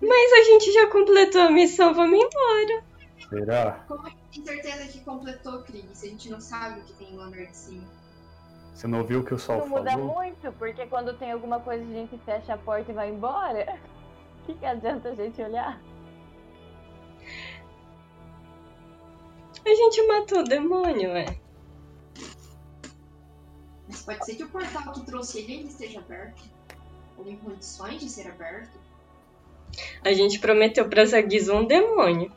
Mas a gente já completou a missão, vamos embora. Será? Como é que tem certeza que completou, Krieg, se a gente não sabe o que tem no andar de cima? Você não ouviu o que o sol Não muda falou? muito, porque quando tem alguma coisa a gente fecha a porta e vai embora. O que, que adianta a gente olhar? A gente matou o demônio, ué. Mas pode ser que o portal que trouxe ele ainda esteja aberto. Ou em condições de ser aberto. A gente prometeu pra Zagizo um demônio.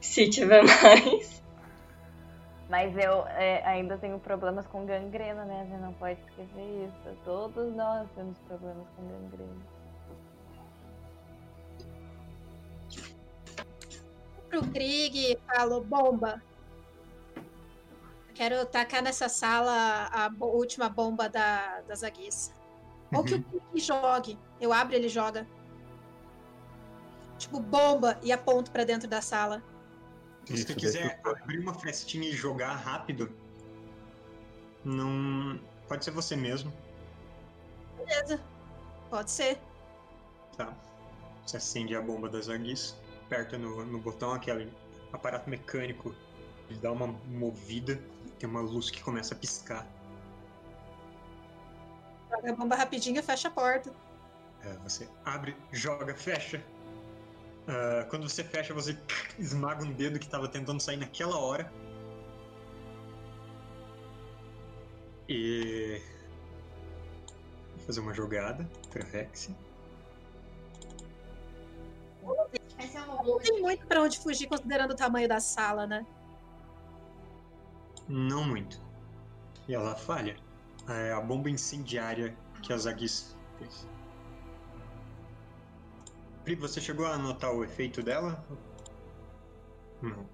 Se tiver mais. Mas eu é, ainda tenho problemas com gangrena, né? A gente não pode esquecer isso. Todos nós temos problemas com gangrena. Pro Krieg, falo, bomba. Quero tacar nessa sala a bo- última bomba da, da Zaguiça. Ou que o Krieg jogue. Eu abro e ele joga. Tipo, bomba e aponto pra dentro da sala. Se deixa quiser abrir uma festinha e jogar rápido, não. Pode ser você mesmo, Beleza. Pode ser. tá? Você acende a bomba das aguis, aperta no, no botão, aquele aparato mecânico, ele dá uma movida, tem uma luz que começa a piscar. Joga a bomba rapidinho e fecha a porta. É, você abre, joga, fecha. Ah, quando você fecha, você esmaga um dedo que estava tentando sair naquela hora. E. Vou fazer uma jogada pra Vex. Essa é uma Não tem muito pra onde fugir, considerando o tamanho da sala, né? Não muito. E ela falha. É a bomba incendiária que a Zagis fez. Pri, você chegou a notar o efeito dela? Não.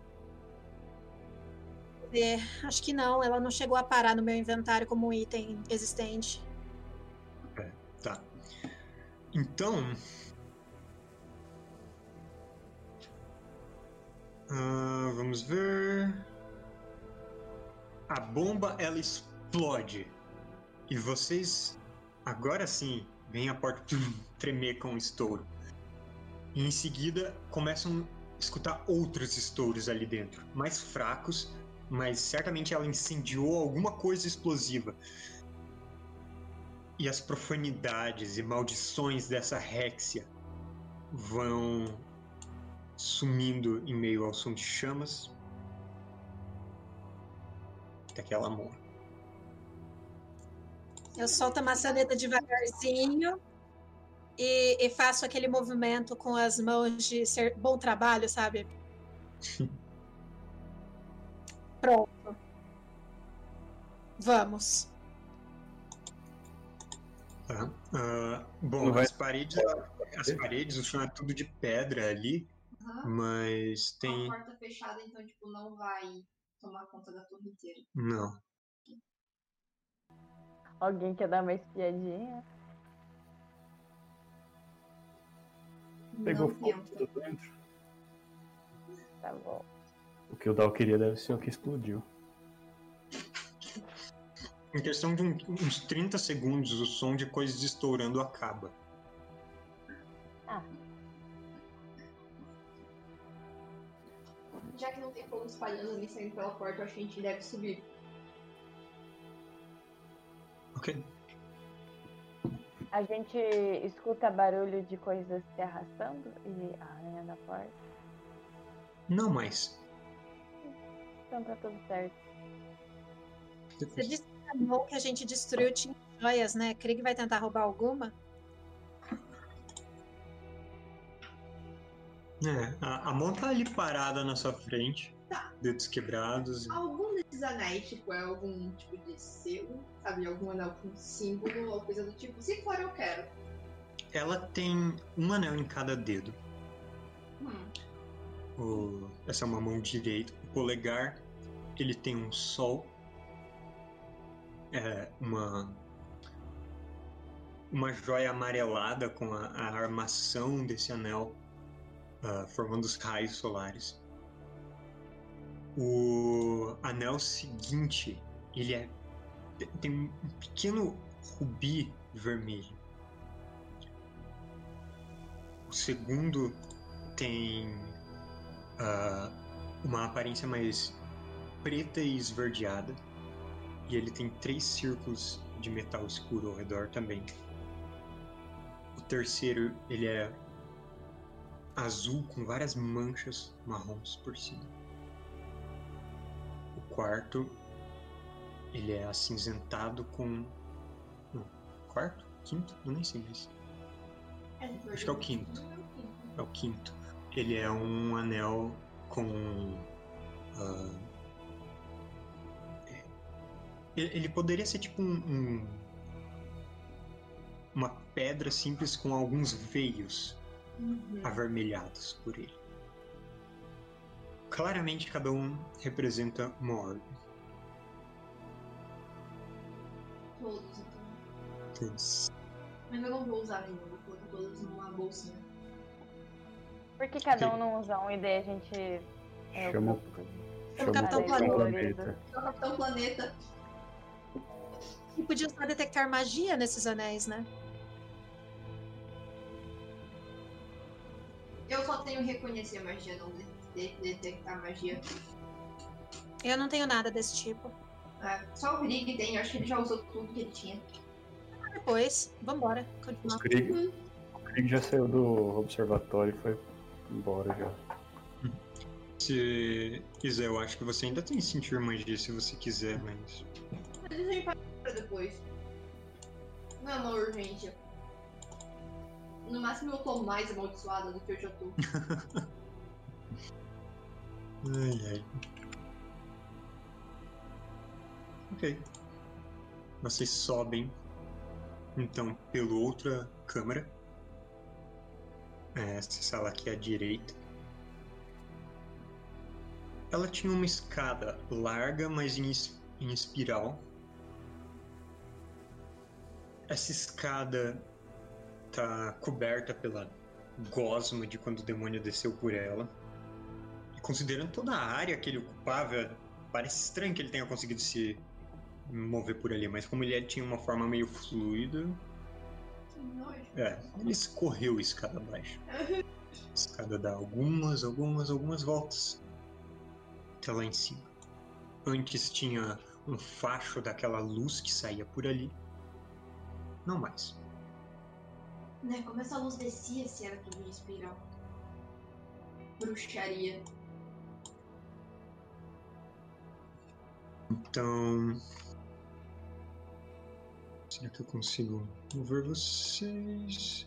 É, acho que não. Ela não chegou a parar no meu inventário como um item existente. Tá. Então. ah, vamos ver. A bomba ela explode. E vocês. Agora sim, vem a porta tremer com o estouro. E em seguida começam a escutar outros estouros ali dentro. Mais fracos, mas certamente ela incendiou alguma coisa explosiva e as profanidades e maldições dessa Rexia vão sumindo em meio ao som de chamas até que ela morre. Eu solto a maçaneta devagarzinho e, e faço aquele movimento com as mãos de ser bom trabalho, sabe? Pronto. Vamos. Tá? Ah, bom, as paredes, as paredes, o chão é tudo de pedra ali, Aham. mas a tem porta fechada, então, tipo, não vai tomar conta da torre inteira. não. Alguém quer dar uma espiadinha? Pegou não fogo tudo dentro. Tá bom. O que o Dal queria deve ser o que explodiu. Em questão de um- uns 30 segundos, o som de coisas estourando acaba. Já que não tem fogo espalhando nem saindo pela porta, acho que a gente deve subir. Ok. A gente escuta barulho de coisas se arrastando e a aranha da porta. Não mais. Então tá tudo certo. Você disse que a mão que a gente destruiu tinha joias, né? Krieg vai tentar roubar alguma? É, a, a mão tá ali parada na sua frente, Tá. dedos quebrados. Algum desses anéis, tipo, é algum tipo de selo, sabe? Algum anel com símbolo ou coisa do tipo. Se for, eu quero. Ela tem um anel em cada dedo. Hum. O- essa é uma mão direita. O polegar, ele tem um sol. É uma uma joia amarelada com a, a armação desse anel ah, formando os raios solares. O anel seguinte ele é tem um pequeno rubi vermelho. O segundo tem ah, uma aparência mais preta e esverdeada. E ele tem três círculos de metal escuro ao redor também. O terceiro, ele é azul com várias manchas marrons por cima. O quarto, ele é acinzentado com. Não, quarto? Quinto? Eu nem sei mais. Acho que é o quinto. É o quinto. Ele é um anel com. ele ele poderia ser tipo um, um- Uma pedra simples com alguns veios Uhum. avermelhados por ele. Claramente cada um representa uma ordem. Todos, então. Todos. Mas eu não vou usar nenhum, vou colocar todos numa bolsinha. Por que cada um não usa um e daí a gente. é, Chama- Chama o Capitão Planeta. Sou o Capitão Planeta. E podia só detectar magia nesses anéis, né? Eu só tenho reconhecer magia, não de- de- detectar magia. Eu não tenho nada desse tipo. É, só o Grig tem, eu acho que ele já usou tudo que ele tinha. Depois, vambora, continuar. Krieg, o Krieg já saiu do observatório e foi embora já. Se quiser, eu acho que você ainda tem sentir magia se você quiser, mas. Mas isso a gente faz pra depois. Não é uma urgência. No máximo eu tô mais amaldiçoada do que eu já tô. Ai ai. Ok. Vocês sobem então pela outra câmara. É, Essa sala aqui à direita. Ela tinha uma escada larga, mas em, em espiral. Essa escada tá coberta pela gosma de quando o demônio desceu por ela. E considerando toda a área que ele ocupava, parece estranho que ele tenha conseguido se mover por ali, mas como ele tinha uma forma meio fluida, Que nojo. é, ele escorreu escada abaixo. A escada dá algumas, algumas, algumas voltas até lá em cima. Antes tinha um facho daquela luz que saía por ali. Não mais. Né, como essa luz descia se era tudo em espiral. Bruxaria. Então. Será que eu consigo mover vocês?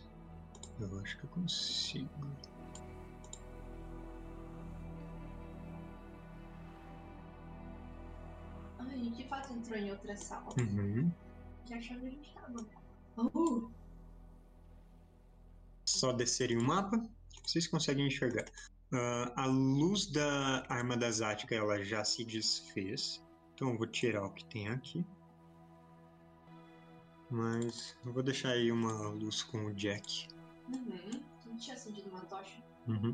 Eu acho que eu consigo. A gente de fato entrou em outra sala. Uhum. Já achava que a gente tava. Oh, Só descerem o mapa, vocês conseguem enxergar. Ah, a luz da arma da Zática ela já se desfez. Então eu vou tirar o que tem aqui. Mas eu vou deixar aí uma luz com o Jack. uhum. Não tinha acendido uma tocha. Uhum.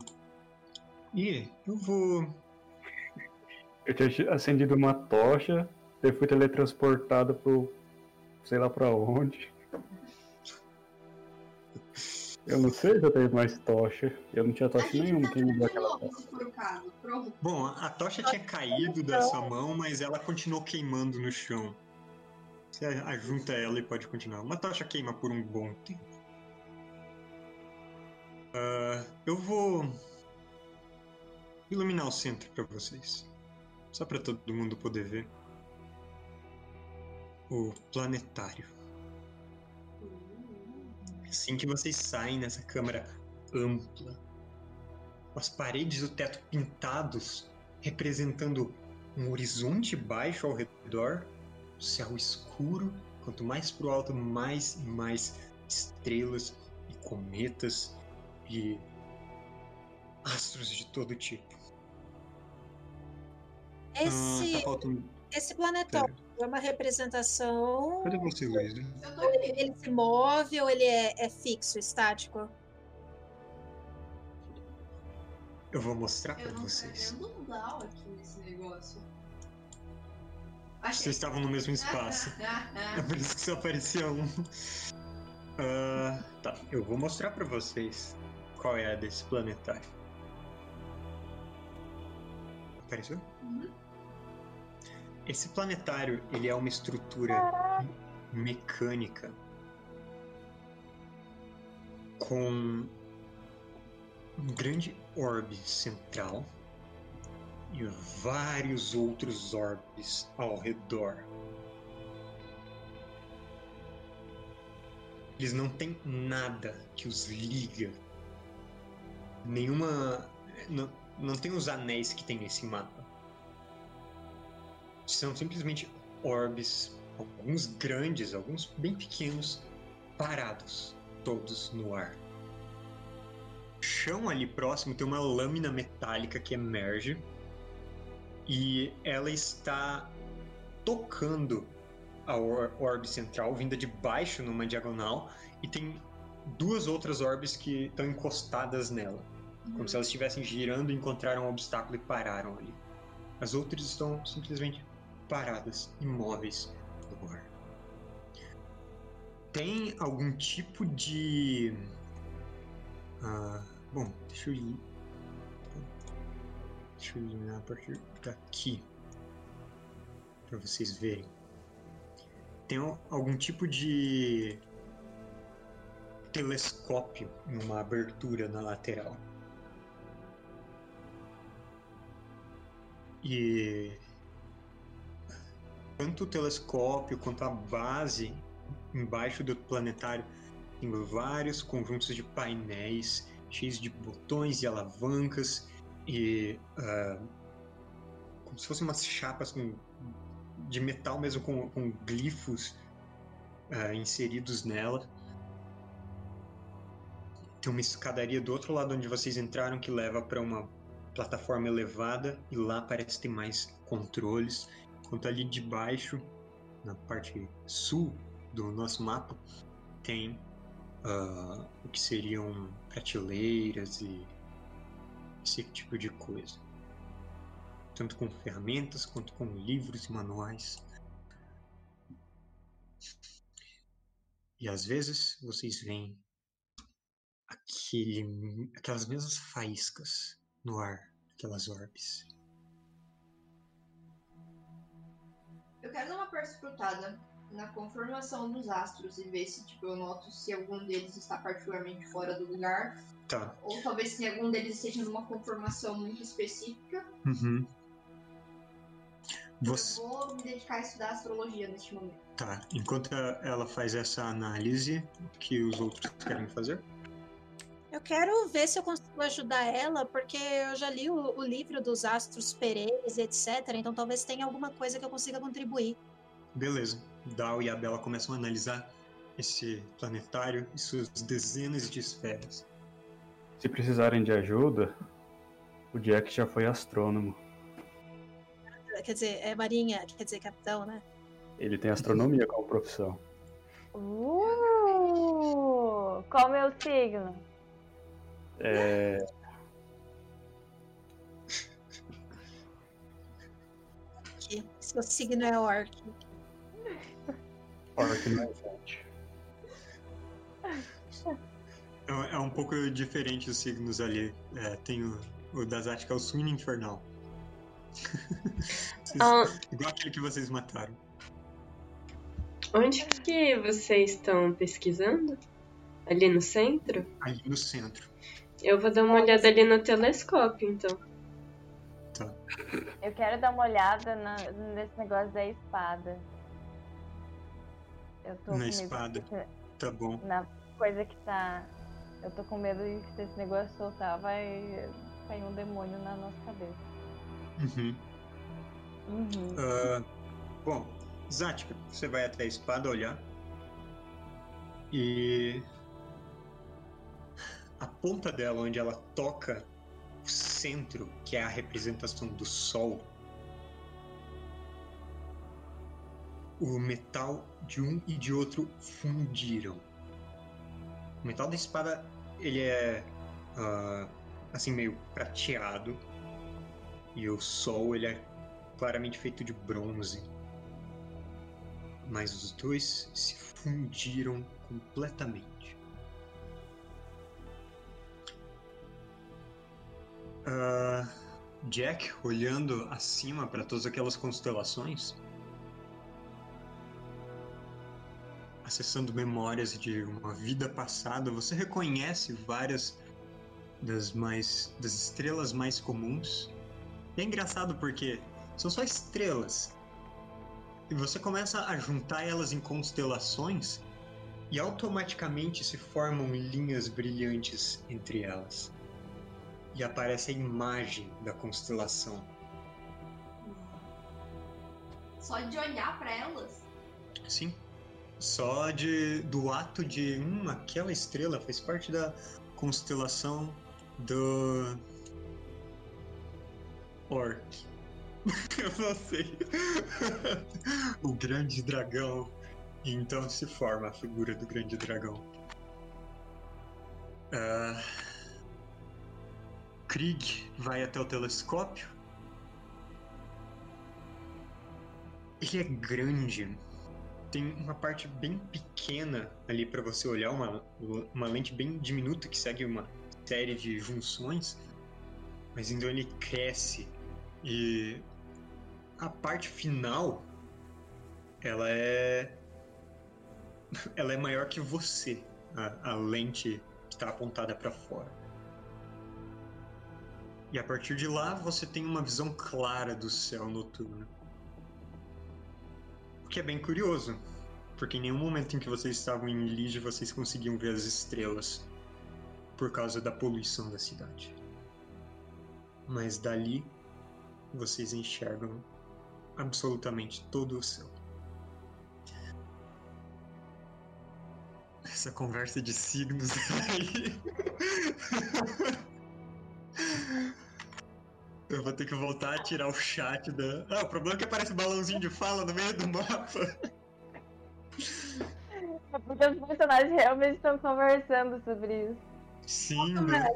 E eu vou. Eu tinha acendido uma tocha, eu fui teletransportado pro. sei lá pra onde. Eu não sei se eu tenho mais tocha. Eu não tinha tocha nenhuma. tá Quem me deu aquela tocha? Bom, a tocha tinha caído da sua mão, mas ela continuou queimando no chão. Você ajunta ela e pode continuar. Uma tocha queima por um bom tempo. Ah, eu vou iluminar o centro para vocês. Só para todo mundo poder ver. O planetário. Assim que vocês saem nessa câmara ampla, com as paredes do teto pintados, representando um horizonte baixo ao redor, céu escuro, quanto mais pro alto, mais e mais estrelas e cometas e astros de todo tipo. Ah, Esse, tá faltando. esse é uma representação. Cadê você? Eu tô aqui. Ele se move ou ele é, é fixo, estático? Eu vou mostrar Eu pra não tô vocês. um Lau aqui nesse negócio. Vocês estavam no mesmo espaço. É por isso que só aparecia um. Ah, tá, eu vou mostrar pra vocês qual é a desse planetário. Apareceu? Uhum. Esse planetário, ele é uma estrutura mecânica com um grande orbe central e vários outros orbes ao redor. Eles não têm nada que os liga. Nenhuma. Não, não tem os anéis que tem nesse mapa. São simplesmente orbes, alguns grandes, alguns bem pequenos, parados, todos no ar. O chão ali próximo tem uma lâmina metálica que emerge e ela está tocando a or orbe central, vinda de baixo numa diagonal, e tem duas outras orbes que estão encostadas nela, como se elas estivessem girando, encontraram um obstáculo e pararam ali. As outras estão simplesmente paradas, imóveis no ar. Tem algum tipo de. Ah, bom, deixa eu ir. Deixa eu eliminar a partir daqui. Para vocês verem. Tem al- algum tipo de telescópio numa abertura na lateral. E tanto o telescópio quanto a base embaixo do planetário tem vários conjuntos de painéis cheios de botões e alavancas e ah, como se fossem umas chapas com- de metal mesmo com, com glifos ah, inseridos nela. Tem uma escadaria do outro lado onde vocês entraram que leva para uma plataforma elevada e lá parece ter mais controles. Enquanto ali de baixo, na parte sul do nosso mapa, tem ah, o que seriam prateleiras e esse tipo de coisa. Tanto com ferramentas quanto com livros e manuais. E às vezes vocês veem aquele, aquelas mesmas faíscas no ar, aquelas orbes. Eu quero dar uma perscrutada na conformação dos astros e ver se tipo, eu noto se algum deles está particularmente fora do lugar, Tá. ou talvez se algum deles esteja numa conformação muito específica. Uhum. Você, Eu vou me dedicar a estudar astrologia neste momento. tá. Enquanto ela faz essa análise, o que os outros querem fazer? Eu quero ver se eu consigo ajudar ela, porque eu já li o, o livro dos astros pereis, etc. Então talvez tenha alguma coisa que eu consiga contribuir. Beleza. Dal e a Bela começam a analisar esse planetário e suas dezenas de esferas. Se precisarem de ajuda, o Jack já foi astrônomo. Quer dizer, é marinha, quer dizer, capitão, né? Ele tem astronomia como profissão. Uh! Qual o meu signo? É, seu signo é orc. Orc não é gente. É, um pouco diferente os signos ali. É, tem o, o das Art, que é o Swing Infernal. Vocês- Ah, Igual aquele que vocês mataram. onde que vocês estão pesquisando? Ali no centro? Ali no centro. Eu vou dar uma olhada ali no telescópio, então. Eu quero dar uma olhada na- nesse negócio da espada. Eu tô Na espada. que- Tá bom. Na coisa que tá. Eu tô com medo de que se esse negócio soltar, vai cair um demônio na nossa cabeça. Uhum. Uhum. Ah, bom, Zatka, você vai até a espada olhar. E. A ponta dela, onde ela toca o centro, que é a representação do sol. O metal de um e de outro fundiram. O metal da espada, ele é. ah, assim, meio prateado. E o sol, ele é claramente feito de bronze. mas os dois se fundiram completamente. Ah, Jack, olhando acima para todas aquelas constelações, acessando memórias de uma vida passada, você reconhece várias das mais das estrelas mais comuns. E é engraçado porque são só estrelas. E você começa a juntar elas em constelações e automaticamente se formam linhas brilhantes entre elas. E aparece a imagem da constelação. Só de olhar pra elas. Sim. Só de do ato de hum, aquela estrela faz parte da constelação do Orc. Eu não sei. o grande dragão. E então se forma a figura do grande dragão. Ah, Krieg vai até o telescópio. Ele é grande. Tem uma parte bem pequena ali para você olhar, uma, uma lente bem diminuta que segue uma série de junções. Mas então ele cresce e a parte final ela é ela é maior que você, a, a lente está apontada para fora. E a partir de lá você tem uma visão clara do céu noturno. O que é bem curioso, porque em nenhum momento em que vocês estavam em Lige vocês conseguiam ver as estrelas por causa da poluição da cidade. Mas dali vocês enxergam absolutamente todo o céu. Essa conversa de signos aí. Eu vou ter que voltar a tirar o chat da. Ah, o problema é que aparece um balãozinho de fala no meio do mapa. É porque os personagens realmente estão conversando sobre isso. Sim, né?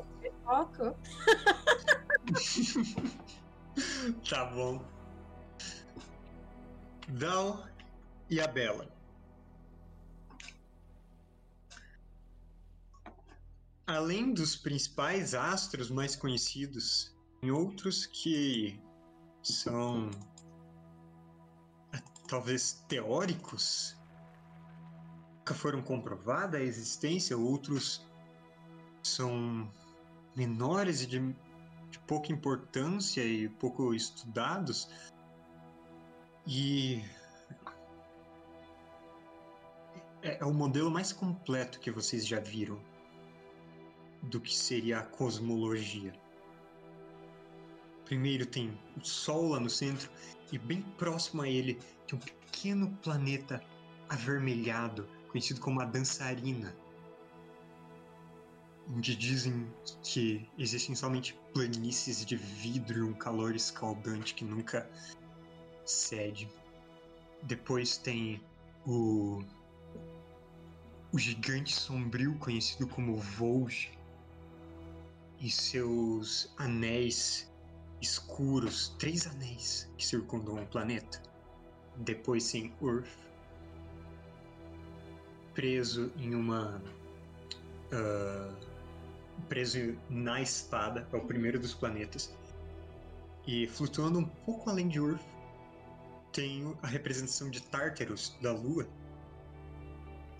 Foco. Tá bom. Dal e a Bela. Além dos principais astros mais conhecidos, tem outros que são eh, talvez teóricos, nunca foram comprovada a existência, outros são menores e de, de pouca importância e pouco estudados. E é, é o modelo mais completo que vocês já viram do que seria a cosmologia. Primeiro tem o Sol lá no centro e bem próximo a ele tem um pequeno planeta avermelhado, conhecido como a dançarina, onde dizem que existem somente planícies de vidro e um calor escaldante que nunca cede. Depois tem o o gigante sombrio conhecido como Volge e seus anéis escuros, três anéis que circundam o planeta. Depois tem Urth, preso em uma. Uh, preso na espada, é o primeiro dos planetas. E flutuando um pouco além de Urth, tem a representação de Tartarus, da Lua.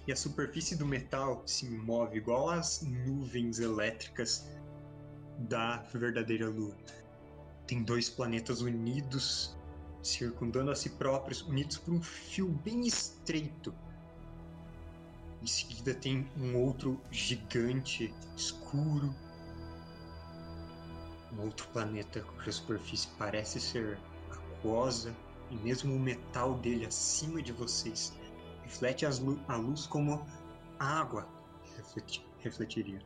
E a superfície do metal se move igual as nuvens elétricas da verdadeira Lua tem dois planetas unidos, circundando a si próprios, unidos por um fio bem estreito. Em seguida tem um outro gigante escuro. Um outro planeta cuja superfície parece ser aquosa e mesmo o metal dele acima de vocês reflete a luz como água refletiria.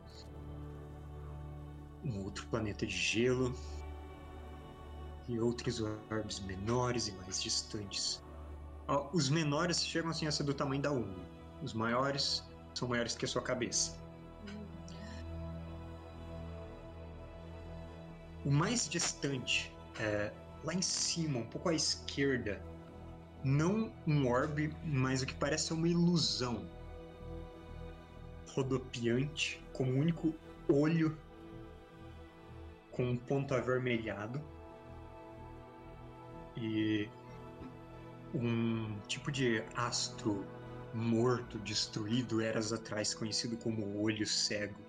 Um outro planeta de gelo e outros orbes menores e mais distantes. Os menores chegam assim a ser do tamanho da unha. Os maiores são maiores que a sua cabeça. O mais distante, é, lá em cima, um pouco à esquerda, não um orbe, mas o que parece uma ilusão rodopiante, com um único olho com um ponto avermelhado e um tipo de astro morto, destruído eras atrás, conhecido como olho cego,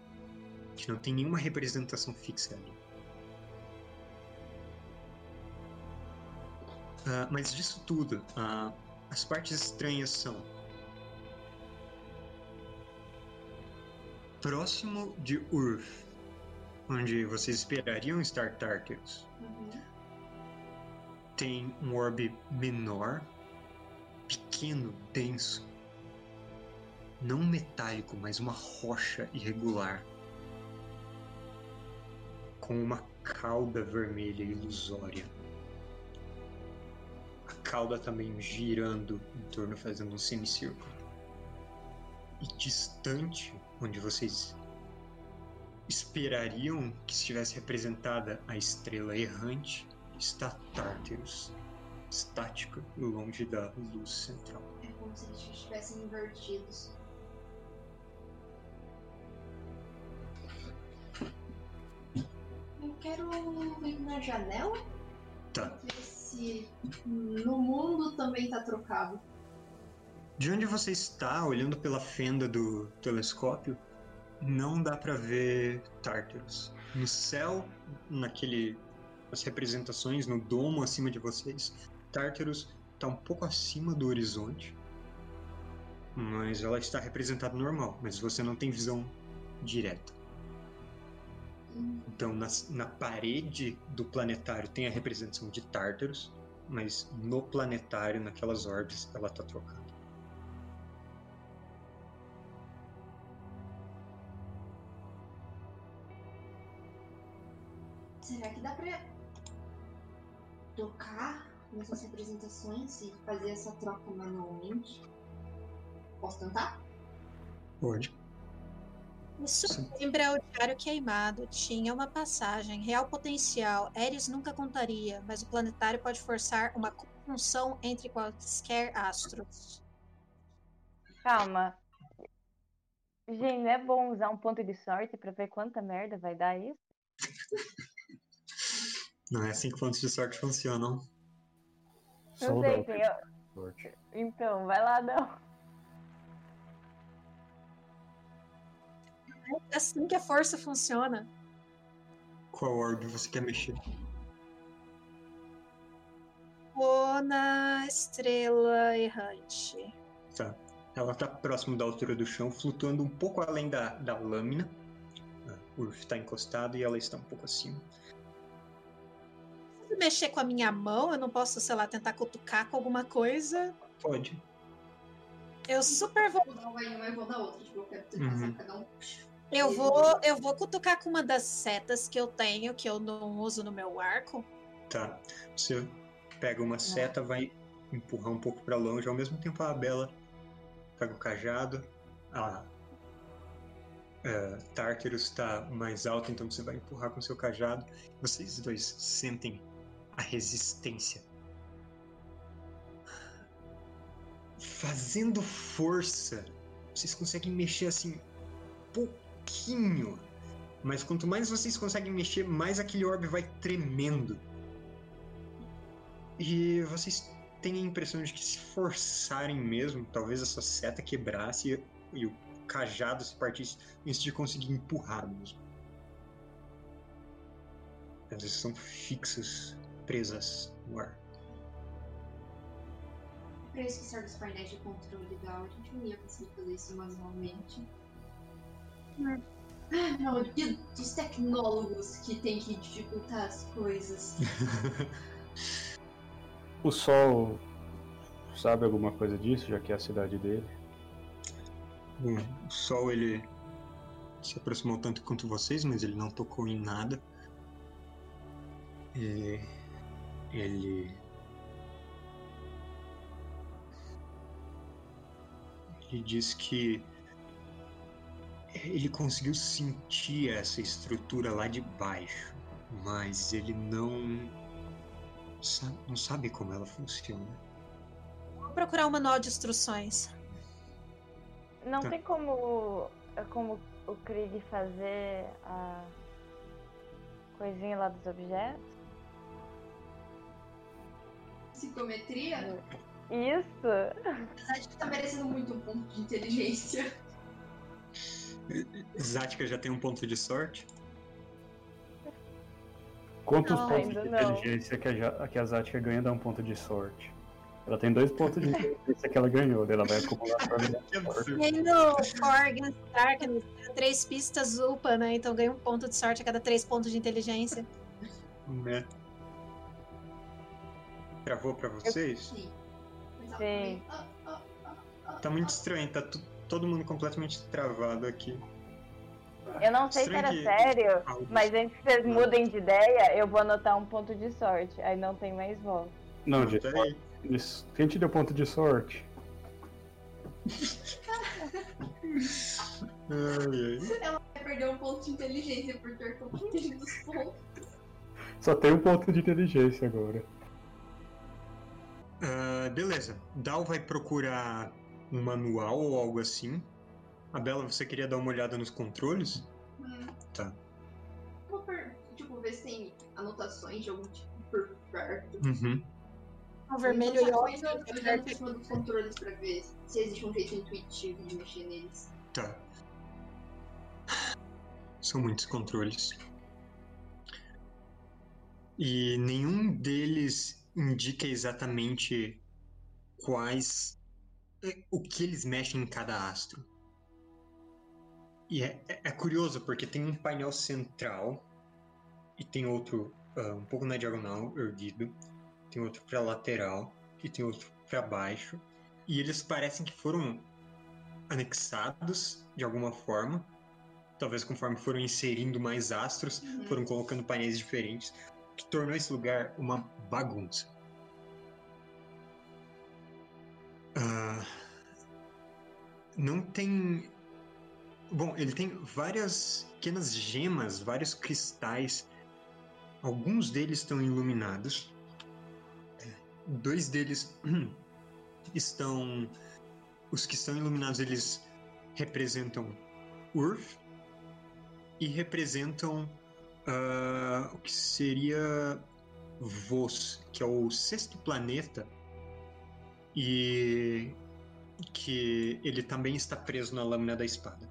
que não tem nenhuma representação fixa ali. Ah, mas disso tudo, ah, as partes estranhas são próximo de Urf, onde vocês esperariam estar Tartarus, Uhum. Tem um orbe menor, pequeno, denso, não metálico, mas uma rocha irregular, com uma cauda vermelha ilusória. A cauda também girando em torno, fazendo um semicírculo. E distante, onde vocês esperariam que estivesse representada a estrela errante, está Tartarus, estática longe da luz central. É como se eles estivessem invertidos. Eu quero ir na janela Tá. ver se no mundo também tá trocado. De onde você está, olhando pela fenda do telescópio, não dá pra ver Tartarus. No céu, naquele as representações no domo acima de vocês, Tartarus está um pouco acima do horizonte. Mas ela está representada normal, mas você não tem visão direta. Então, na, na parede do planetário tem a representação de Tartarus, mas no planetário, naquelas orbes, ela está trocada. Será que dá pra tocar nessas representações e fazer essa troca manualmente? Posso tentar? Pode. Isso Sim. lembra o Diário Queimado. Tinha uma passagem. Real potencial. Eris nunca contaria, mas o planetário pode forçar uma conjunção entre quaisquer astros. Calma. Gente, não é bom usar um ponto de sorte pra ver quanta merda vai dar isso? Não é assim que pontos de sorte funcionam. Não sei, tem... Então, vai lá, não. É assim que a força funciona. Qual orbe você quer mexer? Ou na estrela errante. Tá. Ela tá próximo da altura do chão, flutuando um pouco além da, da lâmina. O Urf está encostado e ela está um pouco acima. Eu mexer com a minha mão, eu não posso, sei lá, tentar cutucar com alguma coisa. Pode. Eu super vou. Vou dar uma e vou dar outra. Tipo, eu quero Uhum. cada um. Eu vou, eu vou cutucar com uma das setas que eu tenho, que eu não uso no meu arco. Tá. Você pega uma seta, vai empurrar um pouco para longe, ao mesmo tempo a Bela pega o cajado. A é, Tartarus está mais alta, então você vai empurrar com seu cajado. Vocês dois sentem a resistência. Fazendo força, vocês conseguem mexer assim pouquinho. Mas quanto mais vocês conseguem mexer, mais aquele orbe vai tremendo. E vocês têm a impressão de que se forçarem mesmo, talvez essa seta quebrasse e, e o cajado se partisse antes de conseguir empurrar mesmo. Elas são fixas, presas no ar. Pra isso que serve os painéis de controle da aula, a gente não ia conseguir fazer isso manualmente. Ah, malditos tecnólogos que tem que dificultar as coisas. O Sol sabe alguma coisa disso, já que é a cidade dele? Bom, o sol ele se aproximou tanto quanto vocês, mas ele não tocou em nada. E ele ele diz que ele conseguiu sentir essa estrutura lá de baixo, mas ele não sa- não sabe como ela funciona. Vou procurar um manual de instruções. Não Tá. tem como, como o Krieg fazer a coisinha lá dos objetos? Psicometria? Isso! A gente tá merecendo muito um ponto de inteligência. Zática já tem um ponto de sorte. Quantos Não, pontos de não. inteligência que a, Ja- que a Zatka ganha dá um ponto de sorte? Ela tem dois pontos de inteligência que ela ganhou, daí ela vai acumular Que Forgan Darkness, três pistas UPA, né? Então ganha um ponto de sorte a cada três pontos de inteligência. Né? Travou pra vocês? Sim. Tá muito estranho, tá todo mundo completamente travado aqui. Eu não sei se Estranho era que- sério, Algo- mas antes que vocês Não. mudem de ideia, eu vou anotar um ponto de sorte. Aí não tem mais volta. Não, de Peraí. Isso. Quem te deu ponto de sorte? Ai, ai. Ela vai perder um ponto de inteligência por ter compreendido os pontos. Só tem um ponto de inteligência agora. Ah, beleza. Dal vai procurar um manual ou algo assim. A Bela, você queria dar uma olhada nos controles? Hum. Tá. Vou per- tipo, ver se tem anotações de algum tipo por perto. Uhum. O vermelho e Então, o só olhando olhando por cima dos controles pra ver se existe um jeito intuitivo de mexer neles. Tá. São muitos controles. E nenhum deles indica exatamente quais. é, o que eles mexem em cada astro. E é, é- é curioso porque tem um painel central e tem outro ah, um pouco na diagonal, erguido. Tem outro pra lateral e tem outro pra baixo. E eles parecem que foram anexados de alguma forma. Talvez conforme foram inserindo mais astros, Uhum. foram colocando painéis diferentes, que tornou esse lugar uma bagunça. Ah, não tem. Bom, ele tem várias pequenas gemas, vários cristais. Alguns deles estão iluminados. Dois deles estão. Os que estão iluminados, eles representam Urf e representam ah, o que seria Vos, que é o sexto planeta e que ele também está preso na lâmina da espada.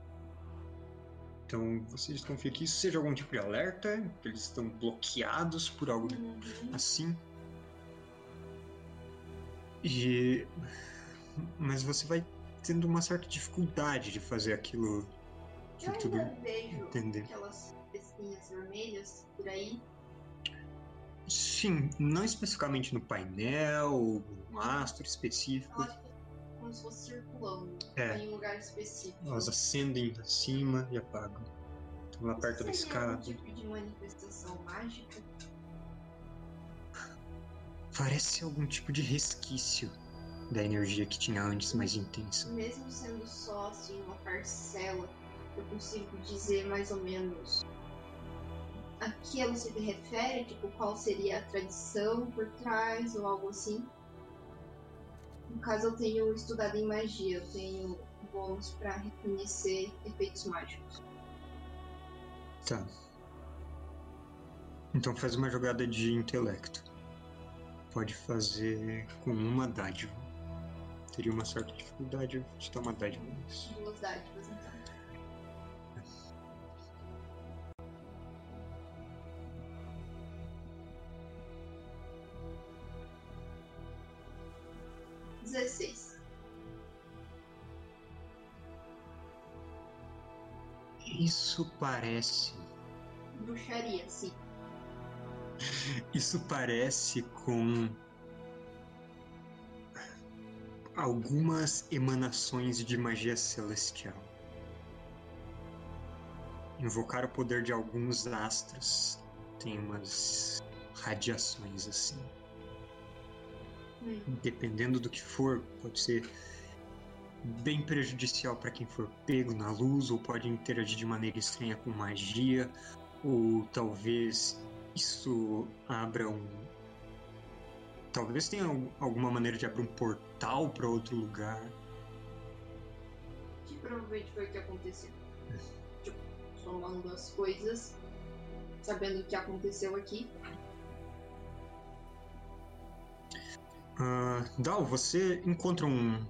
Então vocês desconfiam que isso seja algum tipo de alerta, que eles estão bloqueados por algo Uhum. assim. E. Mas você vai tendo uma certa dificuldade de fazer aquilo. De Eu tudo ainda vejo entender. aquelas pecinhas vermelhas por aí. Sim, não especificamente no painel, um astro específico. Elas ficam como se fosse circulando É. em um lugar específico. Elas acendem acima e apagam. Estão lá Isso perto da seria algum escada. tipo de manifestação mágica? Parece algum tipo de resquício da energia que tinha antes, mais intensa. Mesmo sendo só assim uma parcela, eu consigo dizer mais ou menos a que ela se refere, tipo, qual seria a tradição por trás ou algo assim. No caso, eu tenho estudado em magia, eu tenho bônus para reconhecer efeitos mágicos. Tá. Então faz uma jogada de intelecto. Pode fazer com uma dádiva. Teria uma certa dificuldade de dar uma dádiva. Duas dádivas, Isso parece. Bruxaria, sim. Isso parece com. Algumas emanações de magia celestial. Invocar o poder de alguns astros tem umas radiações assim. Hum. dependendo do que for, pode ser bem prejudicial para quem for pego na luz, ou pode interagir de maneira estranha com magia, ou talvez isso abra um, Talvez tenha al- alguma maneira de abrir um portal para outro lugar. Que provavelmente foi o que aconteceu. Tipo, somando as coisas, sabendo o que aconteceu aqui. Ah, Dal, você encontra um,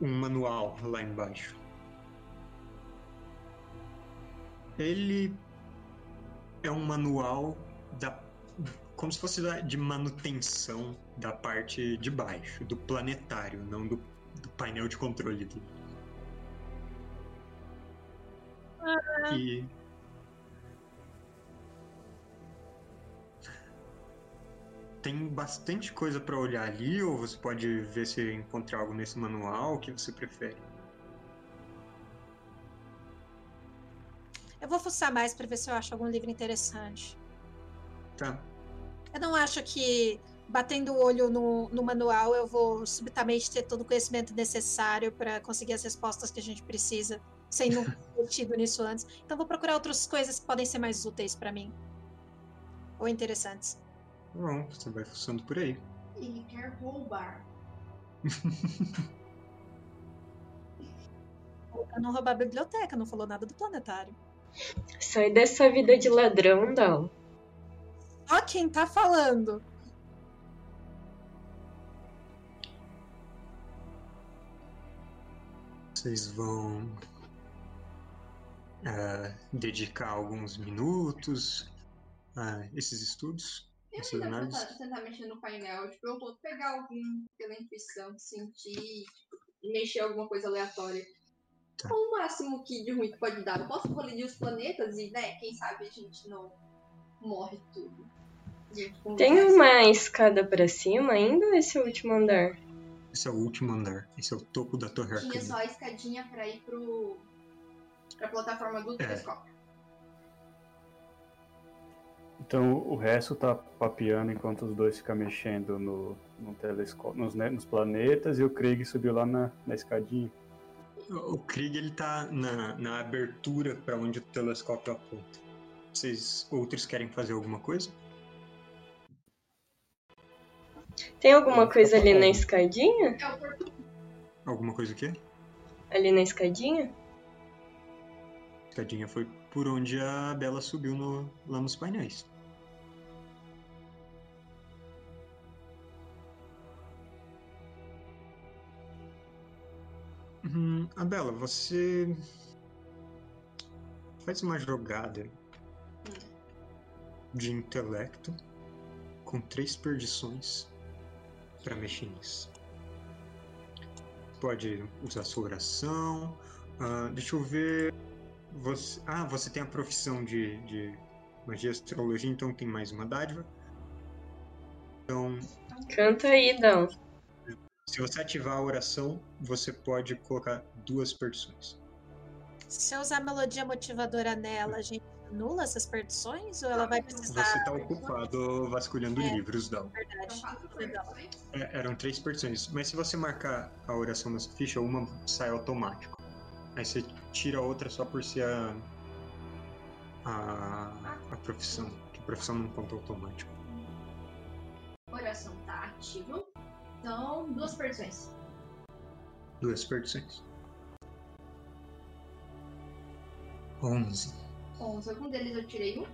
um manual lá embaixo. Ele é um manual da, como se fosse da- de manutenção da parte de baixo, do planetário, não do, do painel de controle dele. E tem bastante coisa para olhar ali, ou você pode ver se encontrar algo nesse manual, o que você prefere. Eu vou fuçar mais pra ver se eu acho algum livro interessante. Tá. Eu não acho que batendo o olho no, no manual eu vou subitamente ter todo o conhecimento necessário para conseguir as respostas que a gente precisa, sem nunca ter tido nisso antes. Então vou procurar outras coisas que podem ser mais úteis para mim. Ou interessantes. Bom, você vai fuçando por aí. Ele quer roubar. Eu não roubar a biblioteca, não falou nada do planetário. Sai dessa vida de ladrão, não. Ó quem tá falando. Vocês vão ah, dedicar alguns minutos a esses estudos, Eu essas ainda vou análises. tentar, tentar mexer no painel. Tipo, eu vou pegar algum pela intuição, sentir, tipo, e mexer alguma coisa aleatória. Tá. O máximo que de ruim que pode dar. Eu posso colidir os planetas e, né, quem sabe a gente não morre tudo. Tem uma escada pra cima ainda ou esse é o último andar? Esse é o último andar. Esse é o topo da torre Tinha arcana. só a escadinha pra ir pro. pra plataforma do telescópio. Então o resto tá papeando enquanto os dois ficam mexendo no, no telescópio, nos, né, nos planetas e o Krieg subiu lá na, na escadinha. O Krieg ele tá na, na abertura para onde o telescópio aponta. Vocês outros querem fazer alguma coisa? Tem alguma coisa ali na Tá escadinha? Alguma coisa o quê? Ali na escadinha? A escadinha foi por onde a Bela subiu no- lá nos painéis. Hum, a Bela, você faz uma jogada de intelecto com três perdições para mexer nisso. Pode usar sua oração. ah, deixa eu ver. Você, ah, você tem a profissão de, de magia e astrologia, então tem mais uma dádiva. Então, Canta aí, Dão. se você ativar a oração, você pode colocar duas perdições. Se eu usar a melodia motivadora nela, a gente anula essas perdições? Ou ela vai precisar. Você está ocupado vasculhando É. livros, Dal. Verdade. Perdições. É, eram três perdições, mas se você marcar a oração na sua ficha, uma sai automático. Aí você tira outra só por ser a, a, a profissão, que a profissão não conta automático. Oração tá ativa. Então, duas perdições. Duas perdições. Onze. 11. Algum deles eu tirei um?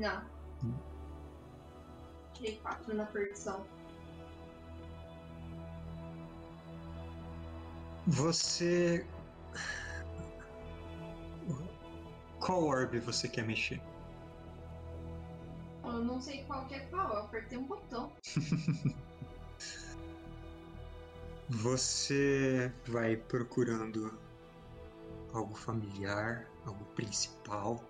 Não. Hum. Tirei quatro na perdição. Você. Qual orbe você quer mexer? Eu não sei qual que é qual, eu apertei um botão. Você vai procurando algo familiar, algo principal.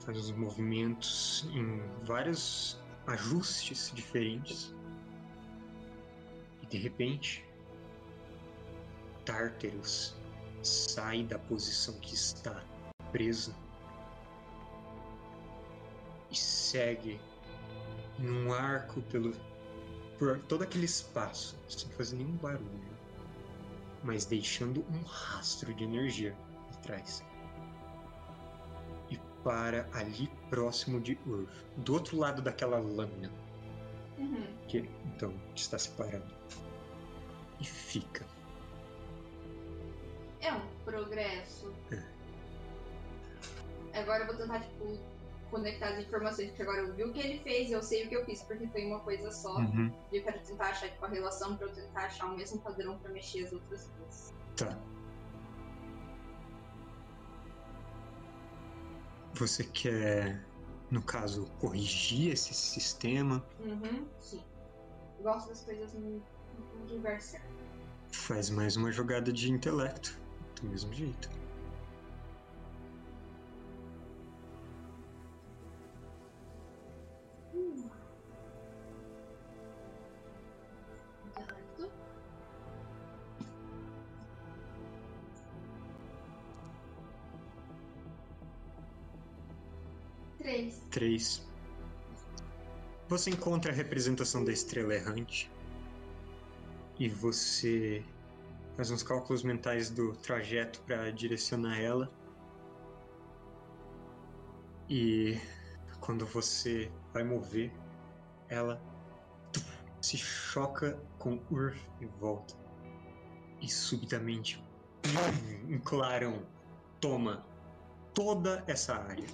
Faz os movimentos em vários ajustes diferentes. E de repente, Tartarus sai da posição que está preso e segue num arco pelo por todo aquele espaço, sem fazer nenhum barulho, mas deixando um rastro de energia atrás. E para ali próximo de Urf, do outro lado daquela lâmina Uhum. que então está separado. E fica. Progresso. É. Agora eu vou tentar, tipo, conectar as informações, porque agora eu vi o que ele fez e eu sei o que eu fiz, porque foi uma coisa só. Uhum. E eu quero tentar achar, tipo, a relação pra eu tentar achar o mesmo padrão pra mexer as outras coisas. Tá. Você quer, no caso, corrigir esse sistema? Uhum, sim. Gosto das coisas no, no lugar certo. Faz mais uma jogada de intelecto. Do mesmo jeito. Três. 3. Você encontra a representação da estrela errante. E você faz uns cálculos mentais do trajeto para direcionar ela. E quando você vai mover, ela se choca com Urf em volta. E subitamente um clarão toma toda essa área.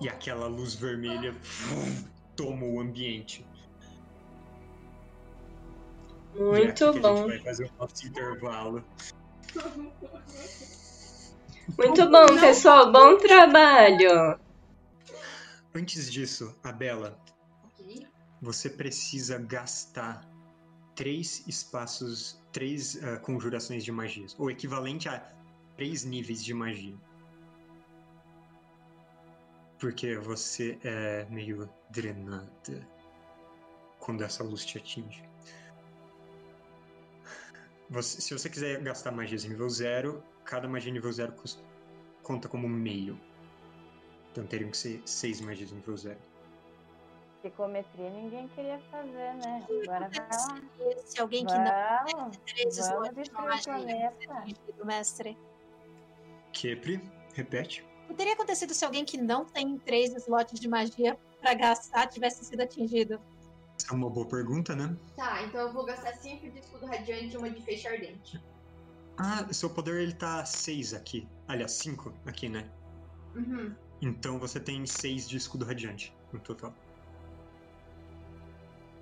E aquela luz vermelha toma o ambiente. Muito que A bom. gente vai fazer o nosso intervalo. Muito bom, pessoal. Bom trabalho. Antes disso, a Bela, Ok. você precisa gastar três espaços, três ah, conjurações de magias, ou equivalente a três níveis de magia. Porque você é meio drenada quando essa luz te atinge. Você- se você quiser gastar magias nível zero, cada magia nível zero cus- conta como meio. Então teriam que ser seis magias nível zero. Psicometria ninguém queria fazer, né? Agora vai lá. Se alguém que não Vamos, tem três vamos destruir o atingido, mestre. Kepri, repete. O que teria acontecido se alguém que não tem três slots de magia pra gastar tivesse sido atingido? Essa é uma boa pergunta, né? Tá, então eu vou gastar 5 de escudo radiante e uma de feixe ardente. Ah, seu poder ele tá 6 aqui. Aliás, 5 aqui, né? Uhum. Então você tem 6 de escudo radiante no total.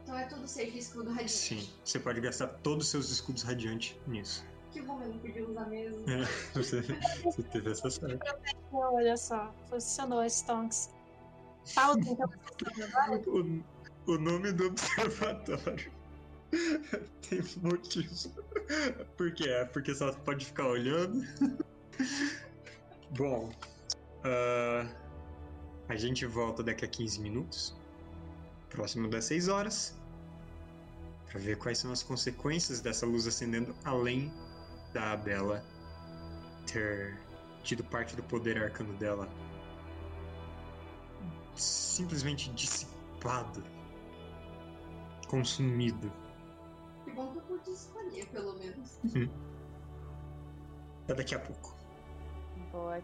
Então é tudo 6 de escudo radiante. Sim, você pode gastar todos os seus escudos radiantes nisso. Que bom, eu não podia usar mesmo. É, você, você teve essa sorte. Olha só, funcionou, Stonks. Pausa então agora. O, nome do observatório tem motivos. Por quê? É porque só pode ficar olhando. Bom, ah, a gente volta daqui a 15 minutos, próximo das 6 horas, para ver quais são as consequências dessa luz acendendo além da Bela ter tido parte do poder arcano dela simplesmente dissipado, consumido. Que bom que eu pude escolher, pelo menos. Hum. Até daqui a pouco. Boa.